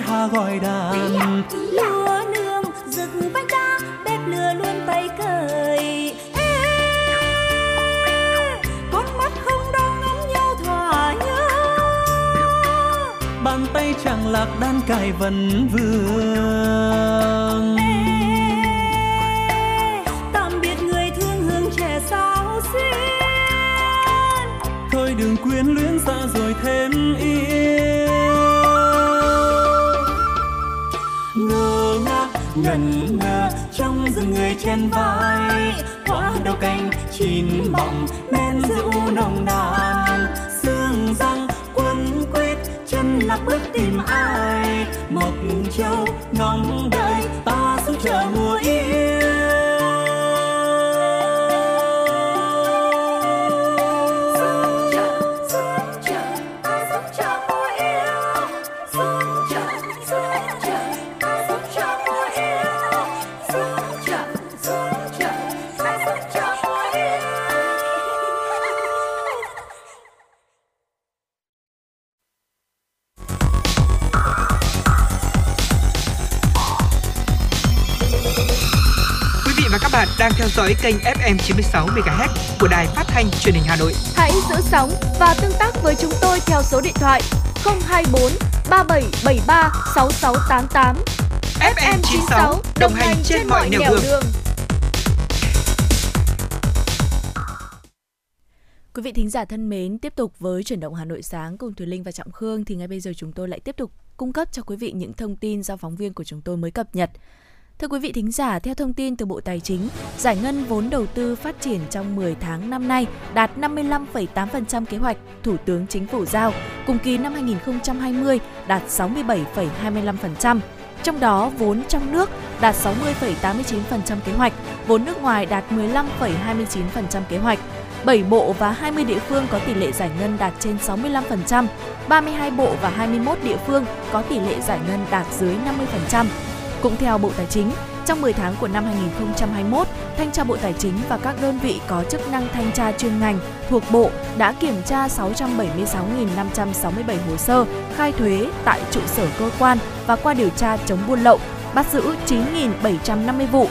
hà gọi đàn.
Lúa nương rực vách đá bếp lửa luôn tay cởi.
Con mắt không đau ngắm nhau thỏa nhớ.
Bàn tay chẳng
lạc đan cài vần vương.
Ê, tạm biệt người thương hương trẻ sao xuyên
thôi đừng quyến luyến xa rồi thêm yêu ngẩn ngơ trong rừng người trên vai. Hoa đầu cành chín mọng men rượu nồng nàn. Xương răng quấn quýt chân lạc bước tìm ai. Mộc châu
Quý vị và các bạn đang theo dõi kênh FM 96 MHz của đài phát thanh truyền hình Hà Nội.
Hãy giữ sóng và tương tác với chúng tôi theo số điện thoại 024 3773 6688.
FM 96 đồng hành trên mọi nẻo đường.
Quý vị thính giả thân mến, tiếp tục với chuyển động Hà Nội sáng cùng Thùy Linh và Trọng Khương thì ngay bây giờ chúng tôi lại tiếp tục cung cấp cho quý vị những thông tin do phóng viên của chúng tôi mới cập nhật. Thưa quý vị thính giả, theo thông tin từ Bộ Tài chính, giải ngân vốn đầu tư phát triển trong 10 tháng năm nay đạt 55,8% kế hoạch Thủ tướng Chính phủ giao, cùng kỳ năm 2020 đạt 67,25%. Trong đó, vốn trong nước đạt 60,89% kế hoạch, vốn nước ngoài đạt 15,29% kế hoạch. 7 bộ và 20 địa phương có tỷ lệ giải ngân đạt trên 65%, 32 bộ và 21 địa phương có tỷ lệ giải ngân đạt dưới 50%. Cũng theo Bộ Tài chính, trong 10 tháng của năm 2021, Thanh tra Bộ Tài chính và các đơn vị có chức năng thanh tra chuyên ngành thuộc Bộ đã kiểm tra 676.567 hồ sơ khai thuế tại trụ sở cơ quan và qua điều tra chống buôn lậu, bắt giữ 9.750 vụ.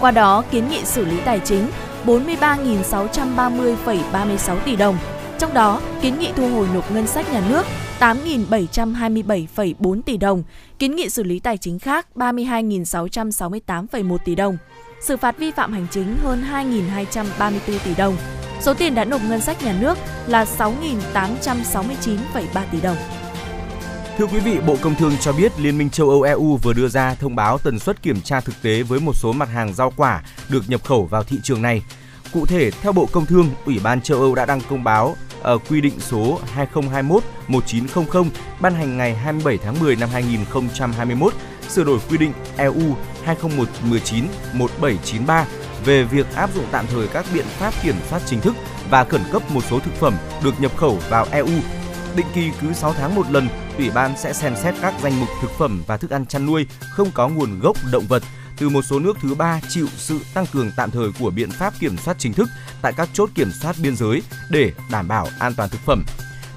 Qua đó, kiến nghị xử lý tài chính 43.630,36 tỷ đồng. Trong đó, kiến nghị thu hồi nộp ngân sách nhà nước 8.727,4 tỷ đồng, kiến nghị xử lý tài chính khác 32.668,1 tỷ đồng, xử phạt vi phạm hành chính hơn 2.234 tỷ đồng. Số tiền đã nộp ngân sách nhà nước là 6.869,3 tỷ đồng.
Thưa quý vị, Bộ Công Thương cho biết Liên minh châu Âu EU vừa đưa ra thông báo tần suất kiểm tra thực tế với một số mặt hàng rau quả được nhập khẩu vào thị trường này. Cụ thể, theo Bộ Công Thương, Ủy ban châu Âu đã đăng công báo ở quy định số 2021-1900 ban hành ngày 27 tháng 10 năm 2021 sửa đổi quy định EU 2019-1793 về việc áp dụng tạm thời các biện pháp kiểm soát chính thức và khẩn cấp một số thực phẩm được nhập khẩu vào EU. Định kỳ cứ 6 tháng một lần, Ủy ban sẽ xem xét các danh mục thực phẩm và thức ăn chăn nuôi không có nguồn gốc động vật từ một số nước thứ ba chịu sự tăng cường tạm thời của biện pháp kiểm soát chính thức tại các chốt kiểm soát biên giới để đảm bảo an toàn thực phẩm.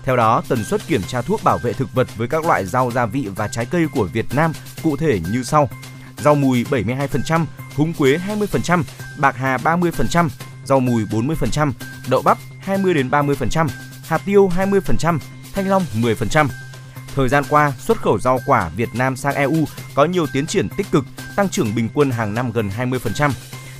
Theo đó, tần suất kiểm tra thuốc bảo vệ thực vật với các loại rau gia vị và trái cây của Việt Nam cụ thể như sau: rau mùi 72%, húng quế 20%, bạc hà 30%, rau mùi 40%, đậu bắp 20 đến 30%, hạt tiêu 20%, thanh long 10%. Thời gian qua, xuất khẩu rau quả Việt Nam sang EU có nhiều tiến triển tích cực, tăng trưởng bình quân hàng năm gần 20%.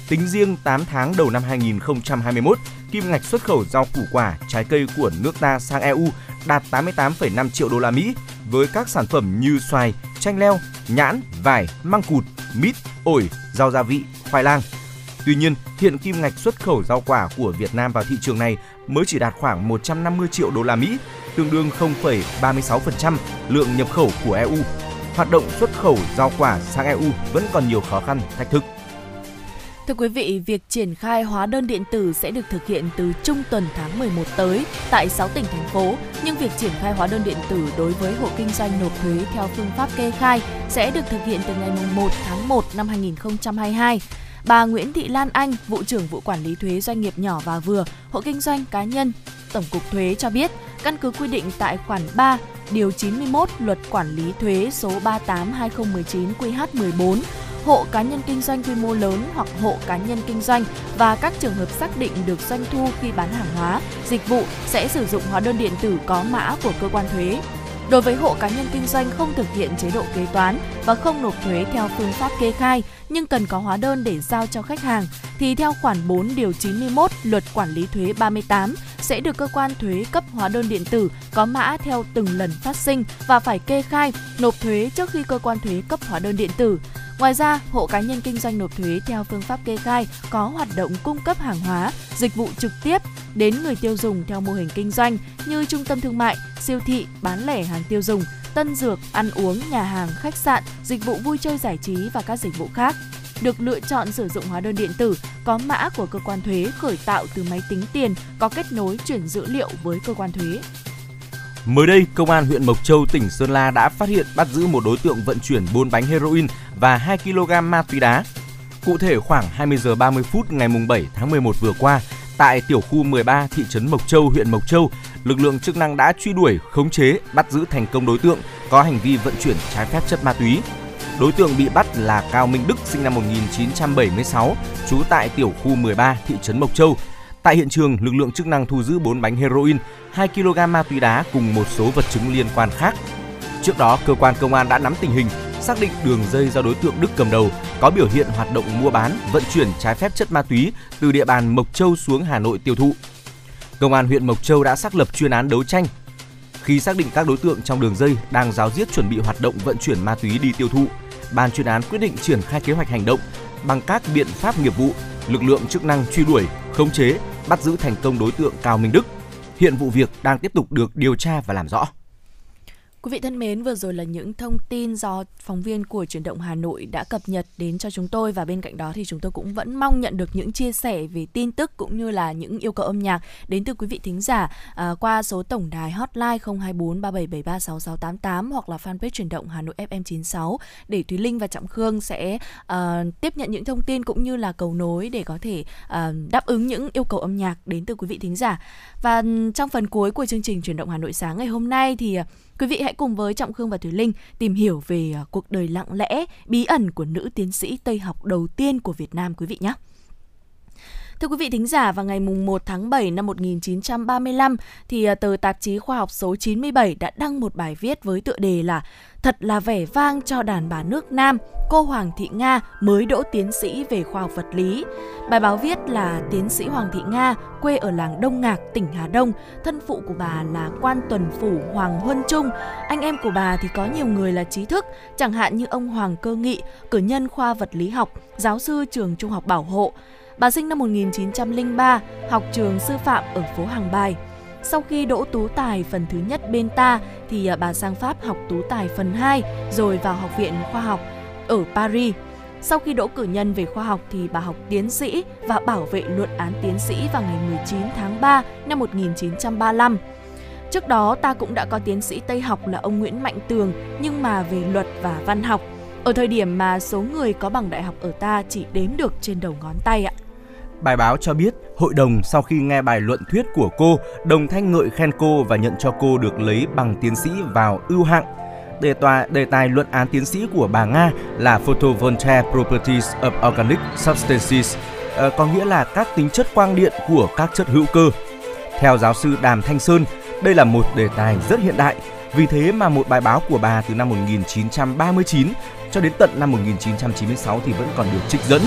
Tính riêng 8 tháng đầu năm 2021, kim ngạch xuất khẩu rau củ quả, trái cây của nước ta sang EU đạt 88,5 triệu đô la Mỹ với các sản phẩm như xoài, chanh leo, nhãn, vải, măng cụt, mít, ổi, rau gia vị, khoai lang. Tuy nhiên, hiện kim ngạch xuất khẩu rau quả của Việt Nam vào thị trường này mới chỉ đạt khoảng 150 triệu đô la Mỹ, tương đương 0,36% lượng nhập khẩu của EU. Hoạt động xuất khẩu rau quả sang EU vẫn còn nhiều khó khăn, thách thức.
Thưa quý vị, việc triển khai hóa đơn điện tử sẽ được thực hiện từ trung tuần tháng 11 tới tại 6 tỉnh thành phố, nhưng việc triển khai hóa đơn điện tử đối với hộ kinh doanh nộp thuế theo phương pháp kê khai sẽ được thực hiện từ ngày 1 tháng 1 năm 2022. Bà Nguyễn Thị Lan Anh, vụ trưởng vụ quản lý thuế doanh nghiệp nhỏ và vừa, hộ kinh doanh cá nhân, Tổng cục Thuế cho biết, căn cứ quy định tại khoản 3, điều 91 Luật Quản lý thuế số 38/2019 QH14 hộ cá nhân kinh doanh quy mô lớn hoặc hộ cá nhân kinh doanh và các trường hợp xác định được doanh thu khi bán hàng hóa, dịch vụ sẽ sử dụng hóa đơn điện tử có mã của cơ quan thuế. Đối với hộ cá nhân kinh doanh không thực hiện chế độ kế toán và không nộp thuế theo phương pháp kê khai nhưng cần có hóa đơn để giao cho khách hàng thì theo khoản 4 điều 91 Luật Quản lý thuế 38 sẽ được cơ quan thuế cấp hóa đơn điện tử có mã theo từng lần phát sinh và phải kê khai, nộp thuế trước khi cơ quan thuế cấp hóa đơn điện tử. Ngoài ra, hộ cá nhân kinh doanh nộp thuế theo phương pháp kê khai có hoạt động cung cấp hàng hóa, dịch vụ trực tiếp đến người tiêu dùng theo mô hình kinh doanh như trung tâm thương mại, siêu thị, bán lẻ hàng tiêu dùng, tân dược, ăn uống, nhà hàng, khách sạn, dịch vụ vui chơi giải trí và các dịch vụ khác được lựa chọn sử dụng hóa đơn điện tử có mã của cơ quan thuế khởi tạo từ máy tính tiền có kết nối chuyển dữ liệu với cơ quan thuế.
Mới đây, Công an huyện Mộc Châu, tỉnh Sơn La đã phát hiện bắt giữ một đối tượng vận chuyển 4 bánh heroin và 2 kg ma túy đá. Cụ thể khoảng 20 giờ 30 phút ngày 7 tháng 11 vừa qua, tại tiểu khu 13 thị trấn Mộc Châu, huyện Mộc Châu, lực lượng chức năng đã truy đuổi, khống chế, bắt giữ thành công đối tượng có hành vi vận chuyển trái phép chất ma túy. Đối tượng bị bắt là Cao Minh Đức sinh năm 1976, trú tại tiểu khu 13 thị trấn Mộc Châu. Tại hiện trường, lực lượng chức năng thu giữ 4 bánh heroin, 2 kg ma túy đá cùng một số vật chứng liên quan khác. Trước đó, cơ quan công an đã nắm tình hình, xác định đường dây do đối tượng Đức cầm đầu có biểu hiện hoạt động mua bán, vận chuyển trái phép chất ma túy từ địa bàn Mộc Châu xuống Hà Nội tiêu thụ. Công an huyện Mộc Châu đã xác lập chuyên án đấu tranh. Khi xác định các đối tượng trong đường dây đang giáo diết chuẩn bị hoạt động vận chuyển ma túy đi tiêu thụ, ban chuyên án quyết định triển khai kế hoạch hành động bằng các biện pháp nghiệp vụ, lực lượng chức năng truy đuổi, khống chế, bắt giữ thành công đối tượng Cao Minh Đức. Hiện vụ việc đang tiếp tục được điều tra và làm rõ.
Quý vị thân mến, vừa rồi là những thông tin do phóng viên của truyền động Hà Nội đã cập nhật đến cho chúng tôi và bên cạnh đó thì chúng tôi cũng vẫn mong nhận được những chia sẻ về tin tức cũng như là những yêu cầu âm nhạc đến từ quý vị thính giả à, qua số tổng đài hotline 024 3773 6688 hoặc là fanpage truyền động Hà Nội FM 96 để Thúy Linh và Trọng Khương sẽ à, tiếp nhận những thông tin cũng như là cầu nối để có thể à, đáp ứng những yêu cầu âm nhạc đến từ quý vị thính giả. Và trong phần cuối của chương trình truyền động Hà Nội sáng ngày hôm nay thì Quý vị hãy cùng với Trọng Khương và thủy Linh tìm hiểu về à, cuộc đời lặng lẽ, bí ẩn của nữ tiến sĩ Tây học đầu tiên của Việt Nam quý vị nhé. Thưa quý vị thính giả, vào ngày 1 tháng 7 năm 1935 thì à, tờ tạp chí khoa học số 97 đã đăng một bài viết với tựa đề là Thật là vẻ vang cho đàn bà nước Nam, cô Hoàng Thị Nga mới đỗ tiến sĩ về khoa học vật lý. Bài báo viết là tiến sĩ Hoàng Thị Nga, quê ở làng Đông Ngạc, tỉnh Hà Đông, thân phụ của bà là quan tuần phủ Hoàng Huân Trung. Anh em của bà thì có nhiều người là trí thức, chẳng hạn như ông Hoàng Cơ Nghị, cử nhân khoa vật lý học, giáo sư trường trung học bảo hộ. Bà sinh năm 1903, học trường sư phạm ở phố Hàng Bài. Sau khi đỗ tú tài phần thứ nhất bên ta thì à, bà sang Pháp học tú tài phần 2 rồi vào học viện khoa học ở Paris. Sau khi đỗ cử nhân về khoa học thì bà học tiến sĩ và bảo vệ luận án tiến sĩ vào ngày 19 tháng 3 năm 1935. Trước đó ta cũng đã có tiến sĩ Tây học là ông Nguyễn Mạnh Tường nhưng mà về luật và văn học. Ở thời điểm mà số người có bằng đại học ở ta chỉ đếm được trên đầu ngón tay ạ.
Bài báo cho biết, hội đồng sau khi nghe bài luận thuyết của cô, đồng thanh ngợi khen cô và nhận cho cô được lấy bằng tiến sĩ vào ưu hạng. Đề, tòa, đề tài luận án tiến sĩ của bà Nga là Photovoltaic Properties of Organic Substances, ờ, có nghĩa là các tính chất quang điện của các chất hữu cơ. Theo giáo sư Đàm Thanh Sơn, đây là một đề tài rất hiện đại, vì thế mà một bài báo của bà từ năm 1939 cho đến tận năm 1996 thì vẫn còn được trích dẫn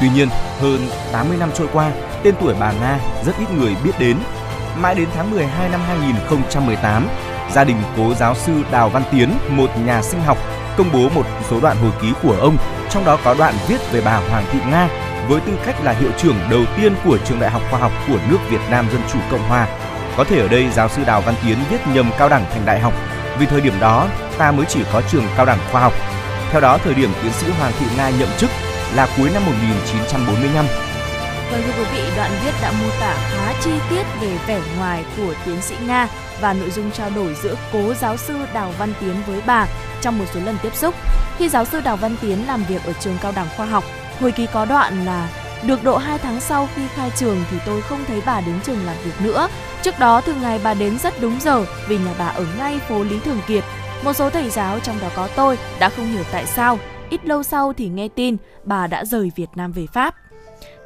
Tuy nhiên, hơn 80 năm trôi qua, tên tuổi bà Nga rất ít người biết đến. Mãi đến tháng 12 năm 2018, gia đình cố giáo sư Đào Văn Tiến, một nhà sinh học, công bố một số đoạn hồi ký của ông, trong đó có đoạn viết về bà Hoàng Thị Nga với tư cách là hiệu trưởng đầu tiên của trường đại học khoa học của nước Việt Nam Dân Chủ Cộng Hòa. Có thể ở đây giáo sư Đào Văn Tiến viết nhầm cao đẳng thành đại học vì thời điểm đó ta mới chỉ có trường cao đẳng khoa học. Theo đó, thời điểm tiến sĩ Hoàng Thị Nga nhậm chức là cuối năm 1945.
Vâng thưa quý vị, đoạn viết đã mô tả khá chi tiết về vẻ ngoài của tiến sĩ Nga và nội dung trao đổi giữa cố giáo sư Đào Văn Tiến với bà trong một số lần tiếp xúc. Khi giáo sư Đào Văn Tiến làm việc ở trường cao đẳng khoa học, hồi ký có đoạn là được độ 2 tháng sau khi khai trường thì tôi không thấy bà đến trường làm việc nữa. Trước đó thường ngày bà đến rất đúng giờ vì nhà bà ở ngay phố Lý Thường Kiệt. Một số thầy giáo trong đó có tôi đã không hiểu tại sao. Ít lâu sau thì nghe tin bà đã rời Việt Nam về Pháp.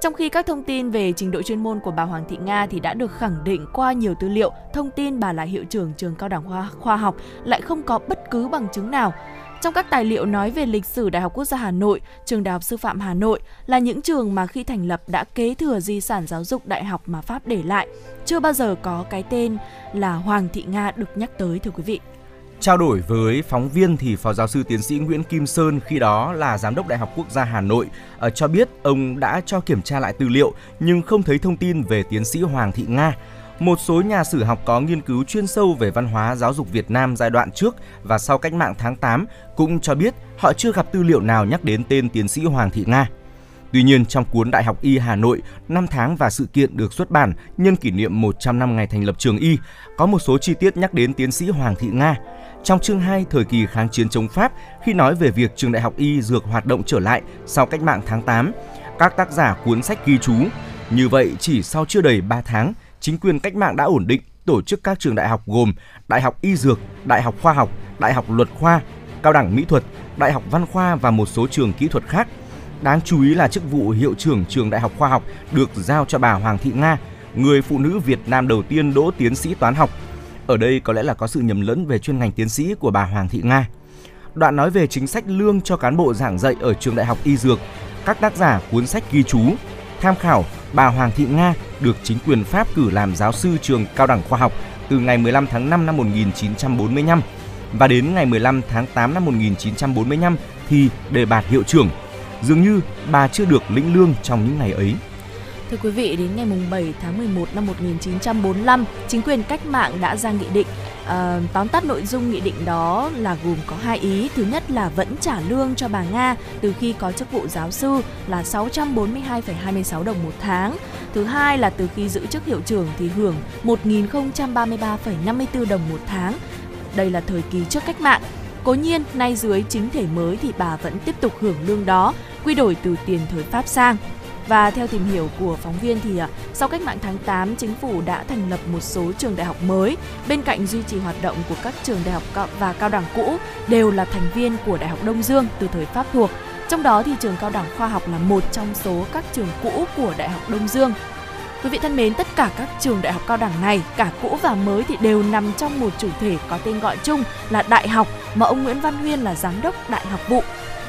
Trong khi các thông tin về trình độ chuyên môn của bà Hoàng Thị Nga thì đã được khẳng định qua nhiều tư liệu, thông tin bà là hiệu trưởng trường cao đẳng khoa, khoa học lại không có bất cứ bằng chứng nào. Trong các tài liệu nói về lịch sử Đại học Quốc gia Hà Nội, Trường Đại học Sư phạm Hà Nội là những trường mà khi thành lập đã kế thừa di sản giáo dục đại học mà Pháp để lại. Chưa bao giờ có cái tên là Hoàng Thị Nga được nhắc tới thưa quý vị.
Trao đổi với phóng viên thì Phó giáo sư tiến sĩ Nguyễn Kim Sơn khi đó là giám đốc Đại học Quốc gia Hà Nội ờ, cho biết ông đã cho kiểm tra lại tư liệu nhưng không thấy thông tin về tiến sĩ Hoàng Thị Nga. Một số nhà sử học có nghiên cứu chuyên sâu về văn hóa giáo dục Việt Nam giai đoạn trước và sau cách mạng tháng 8 cũng cho biết họ chưa gặp tư liệu nào nhắc đến tên tiến sĩ Hoàng Thị Nga. Tuy nhiên, trong cuốn Đại học Y Hà Nội, năm tháng và sự kiện được xuất bản nhân kỷ niệm 100 năm ngày thành lập trường Y, có một số chi tiết nhắc đến tiến sĩ Hoàng Thị Nga. Trong chương 2 thời kỳ kháng chiến chống Pháp, khi nói về việc trường Đại học Y Dược hoạt động trở lại sau cách mạng tháng 8, các tác giả cuốn sách ghi chú. Như vậy, chỉ sau chưa đầy 3 tháng, chính quyền cách mạng đã ổn định tổ chức các trường đại học gồm Đại học Y Dược, Đại học Khoa học, Đại học Luật khoa, Cao đẳng Mỹ thuật, Đại học Văn khoa và một số trường kỹ thuật khác. Đáng chú ý là chức vụ hiệu trưởng trường Đại học Khoa học được giao cho bà Hoàng Thị Nga, người phụ nữ Việt Nam đầu tiên đỗ tiến sĩ toán học. Ở đây có lẽ là có sự nhầm lẫn về chuyên ngành tiến sĩ của bà Hoàng Thị Nga. Đoạn nói về chính sách lương cho cán bộ giảng dạy ở trường Đại học Y Dược, các tác giả cuốn sách ghi chú, tham khảo bà Hoàng Thị Nga được chính quyền Pháp cử làm giáo sư trường cao đẳng khoa học từ ngày 15 tháng 5 năm 1945 và đến ngày 15 tháng 8 năm 1945 thì đề bạt hiệu trưởng. Dường như bà chưa được lĩnh lương trong những ngày ấy.
Thưa quý vị, đến ngày 7 tháng 11 năm 1945, chính quyền cách mạng đã ra nghị định À, tóm tắt nội dung nghị định đó là gồm có hai ý. Thứ nhất là vẫn trả lương cho bà Nga từ khi có chức vụ giáo sư là 642,26 đồng một tháng. Thứ hai là từ khi giữ chức hiệu trưởng thì hưởng 1.033,54 đồng một tháng. Đây là thời kỳ trước cách mạng. Cố nhiên, nay dưới chính thể mới thì bà vẫn tiếp tục hưởng lương đó, quy đổi từ tiền thời Pháp sang. Và theo tìm hiểu của phóng viên thì à, sau cách mạng tháng 8, chính phủ đã thành lập một số trường đại học mới. Bên cạnh duy trì hoạt động của các trường đại học và cao đẳng cũ đều là thành viên của Đại học Đông Dương từ thời Pháp thuộc. Trong đó thì trường cao đẳng khoa học là một trong số các trường cũ của Đại học Đông Dương. Quý vị thân mến, tất cả các trường đại học cao đẳng này, cả cũ và mới thì đều nằm trong một chủ thể có tên gọi chung là đại học mà ông Nguyễn Văn Huyên là giám đốc đại học vụ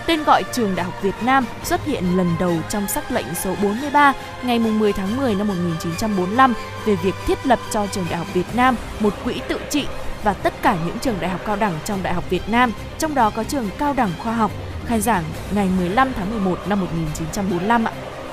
Tên gọi Trường Đại học Việt Nam xuất hiện lần đầu trong sắc lệnh số 43 ngày 10 tháng 10 năm 1945 về việc thiết lập cho Trường Đại học Việt Nam một quỹ tự trị và tất cả những trường đại học cao đẳng trong Đại học Việt Nam, trong đó có trường Cao đẳng Khoa học, khai giảng ngày 15 tháng 11 năm 1945 ạ.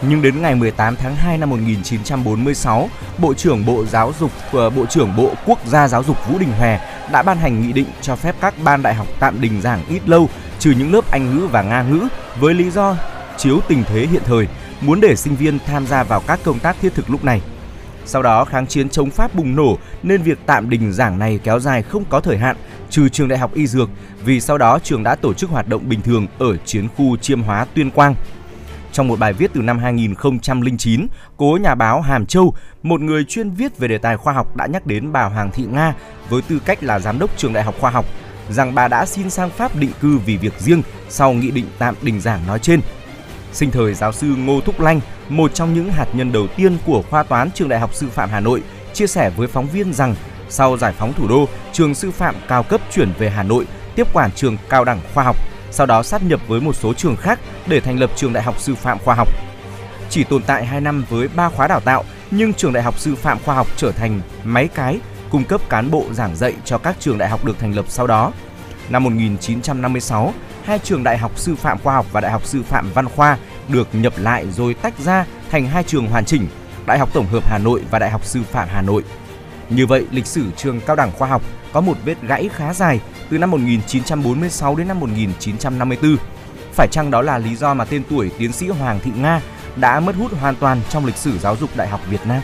Nhưng đến ngày 18 tháng 2 năm 1946, Bộ trưởng Bộ Giáo dục ờ, Bộ trưởng Bộ Quốc gia Giáo dục Vũ Đình Hòe đã ban hành nghị định cho phép các ban đại học tạm đình giảng ít lâu trừ những lớp Anh ngữ và Nga ngữ với lý do chiếu tình thế hiện thời, muốn để sinh viên tham gia vào các công tác thiết thực lúc này. Sau đó kháng chiến chống Pháp bùng nổ nên việc tạm đình giảng này kéo dài không có thời hạn, trừ trường Đại học Y Dược vì sau đó trường đã tổ chức hoạt động bình thường ở chiến khu Chiêm Hóa Tuyên Quang. Trong một bài viết từ năm 2009, cố nhà báo Hàm Châu, một người chuyên viết về đề tài khoa học đã nhắc đến bà Hoàng Thị Nga với tư cách là giám đốc trường Đại học Khoa học rằng bà đã xin sang Pháp định cư vì việc riêng sau nghị định tạm đình giảng nói trên. Sinh thời giáo sư Ngô Thúc Lanh, một trong những hạt nhân đầu tiên của khoa toán trường Đại học Sư phạm Hà Nội, chia sẻ với phóng viên rằng sau giải phóng thủ đô, trường sư phạm cao cấp chuyển về Hà Nội tiếp quản trường cao đẳng khoa học, sau đó sát nhập với một số trường khác để thành lập trường Đại học Sư phạm khoa học. Chỉ tồn tại 2 năm với 3 khóa đào tạo, nhưng trường Đại học Sư phạm khoa học trở thành máy cái cung cấp cán bộ giảng dạy cho các trường đại học được thành lập sau đó. Năm 1956, hai trường Đại học Sư phạm Khoa học và Đại học Sư phạm Văn khoa được nhập lại rồi tách ra thành hai trường hoàn chỉnh, Đại học Tổng hợp Hà Nội và Đại học Sư phạm Hà Nội. Như vậy, lịch sử trường cao đẳng khoa học có một vết gãy khá dài từ năm 1946 đến năm 1954. Phải chăng đó là lý do mà tên tuổi tiến sĩ Hoàng Thị Nga đã mất hút hoàn toàn trong lịch sử giáo dục đại học Việt Nam?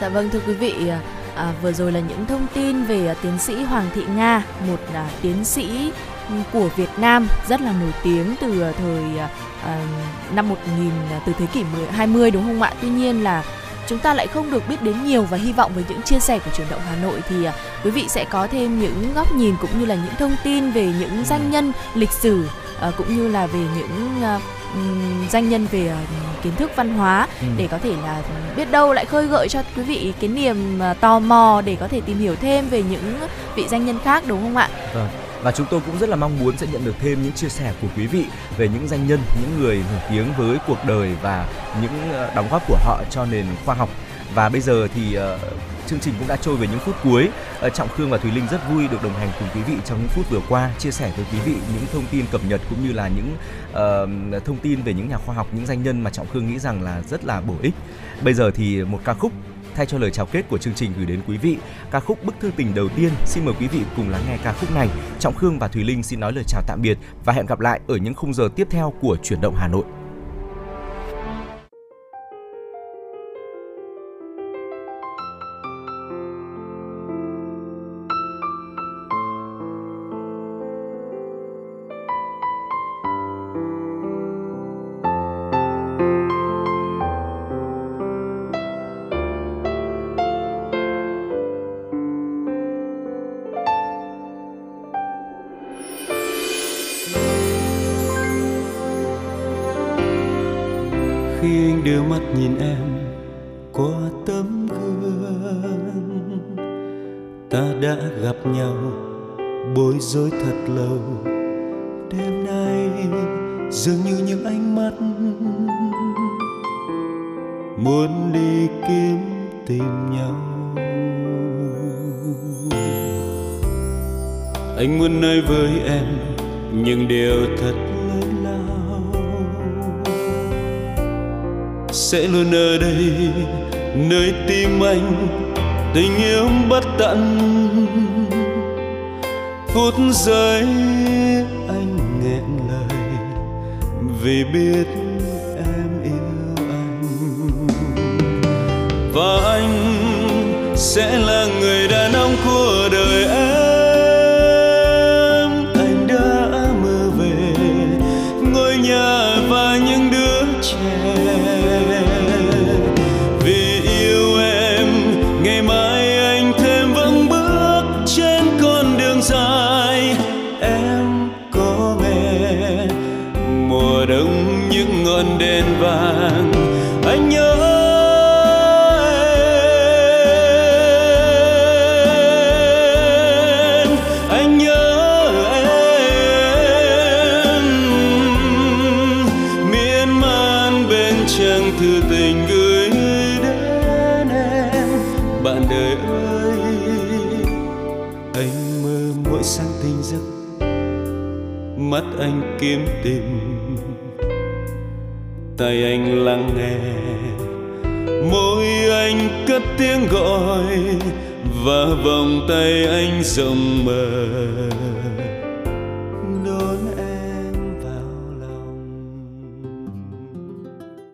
Dạ vâng thưa quý vị, à, vừa rồi là những thông tin về à, tiến sĩ Hoàng Thị Nga, một à, tiến sĩ của Việt Nam rất là nổi tiếng từ à, thời à, năm 1000 à, từ thế kỷ 10, 20 đúng không ạ? Tuy nhiên là chúng ta lại không được biết đến nhiều và hy vọng với những chia sẻ của truyền động Hà Nội thì uh, quý vị sẽ có thêm những góc nhìn cũng như là những thông tin về những danh nhân lịch sử uh, cũng như là về những uh, danh nhân về uh, kiến thức văn hóa ừ. để có thể là biết đâu lại khơi gợi cho quý vị cái niềm uh, tò mò để có thể tìm hiểu thêm về những vị danh nhân khác đúng không ạ?
Vâng và chúng tôi cũng rất là mong muốn sẽ nhận được thêm những chia sẻ của quý vị về những danh nhân, những người nổi tiếng với cuộc đời và những ờ, đóng góp của họ cho nền khoa học. Và bây giờ thì chương trình cũng đã trôi về những phút cuối. Ờ, Trọng Khương và Thùy Linh rất vui được đồng hành cùng quý vị trong những phút vừa qua, chia sẻ với quý vị những thông tin cập nhật cũng như là những uh, thông tin về những nhà khoa học, những danh nhân mà Trọng Khương nghĩ rằng là rất là bổ ích. Bây giờ thì một ca khúc Thay cho lời chào kết của chương trình gửi đến quý vị, ca khúc Bức thư tình đầu tiên, xin mời quý vị cùng lắng nghe ca khúc này. Trọng Khương và Thùy Linh xin nói lời chào tạm biệt và hẹn gặp lại ở những khung giờ tiếp theo của Chuyển động Hà Nội.
gặp nhau. Bối rối thật lâu. Đêm nay dường như những ánh mắt muốn đi kiếm tìm nhau. Anh muốn nói với em những điều thật lớn lao. Sẽ luôn ở đây, nơi tim anh tình yêu bất tận giây anh nghẹn lời vì biết em yêu anh. Và anh sẽ là người kiếm tìm. Tay anh lắng nghe, môi anh cất tiếng gọi, và vòng tay anh rộng mở.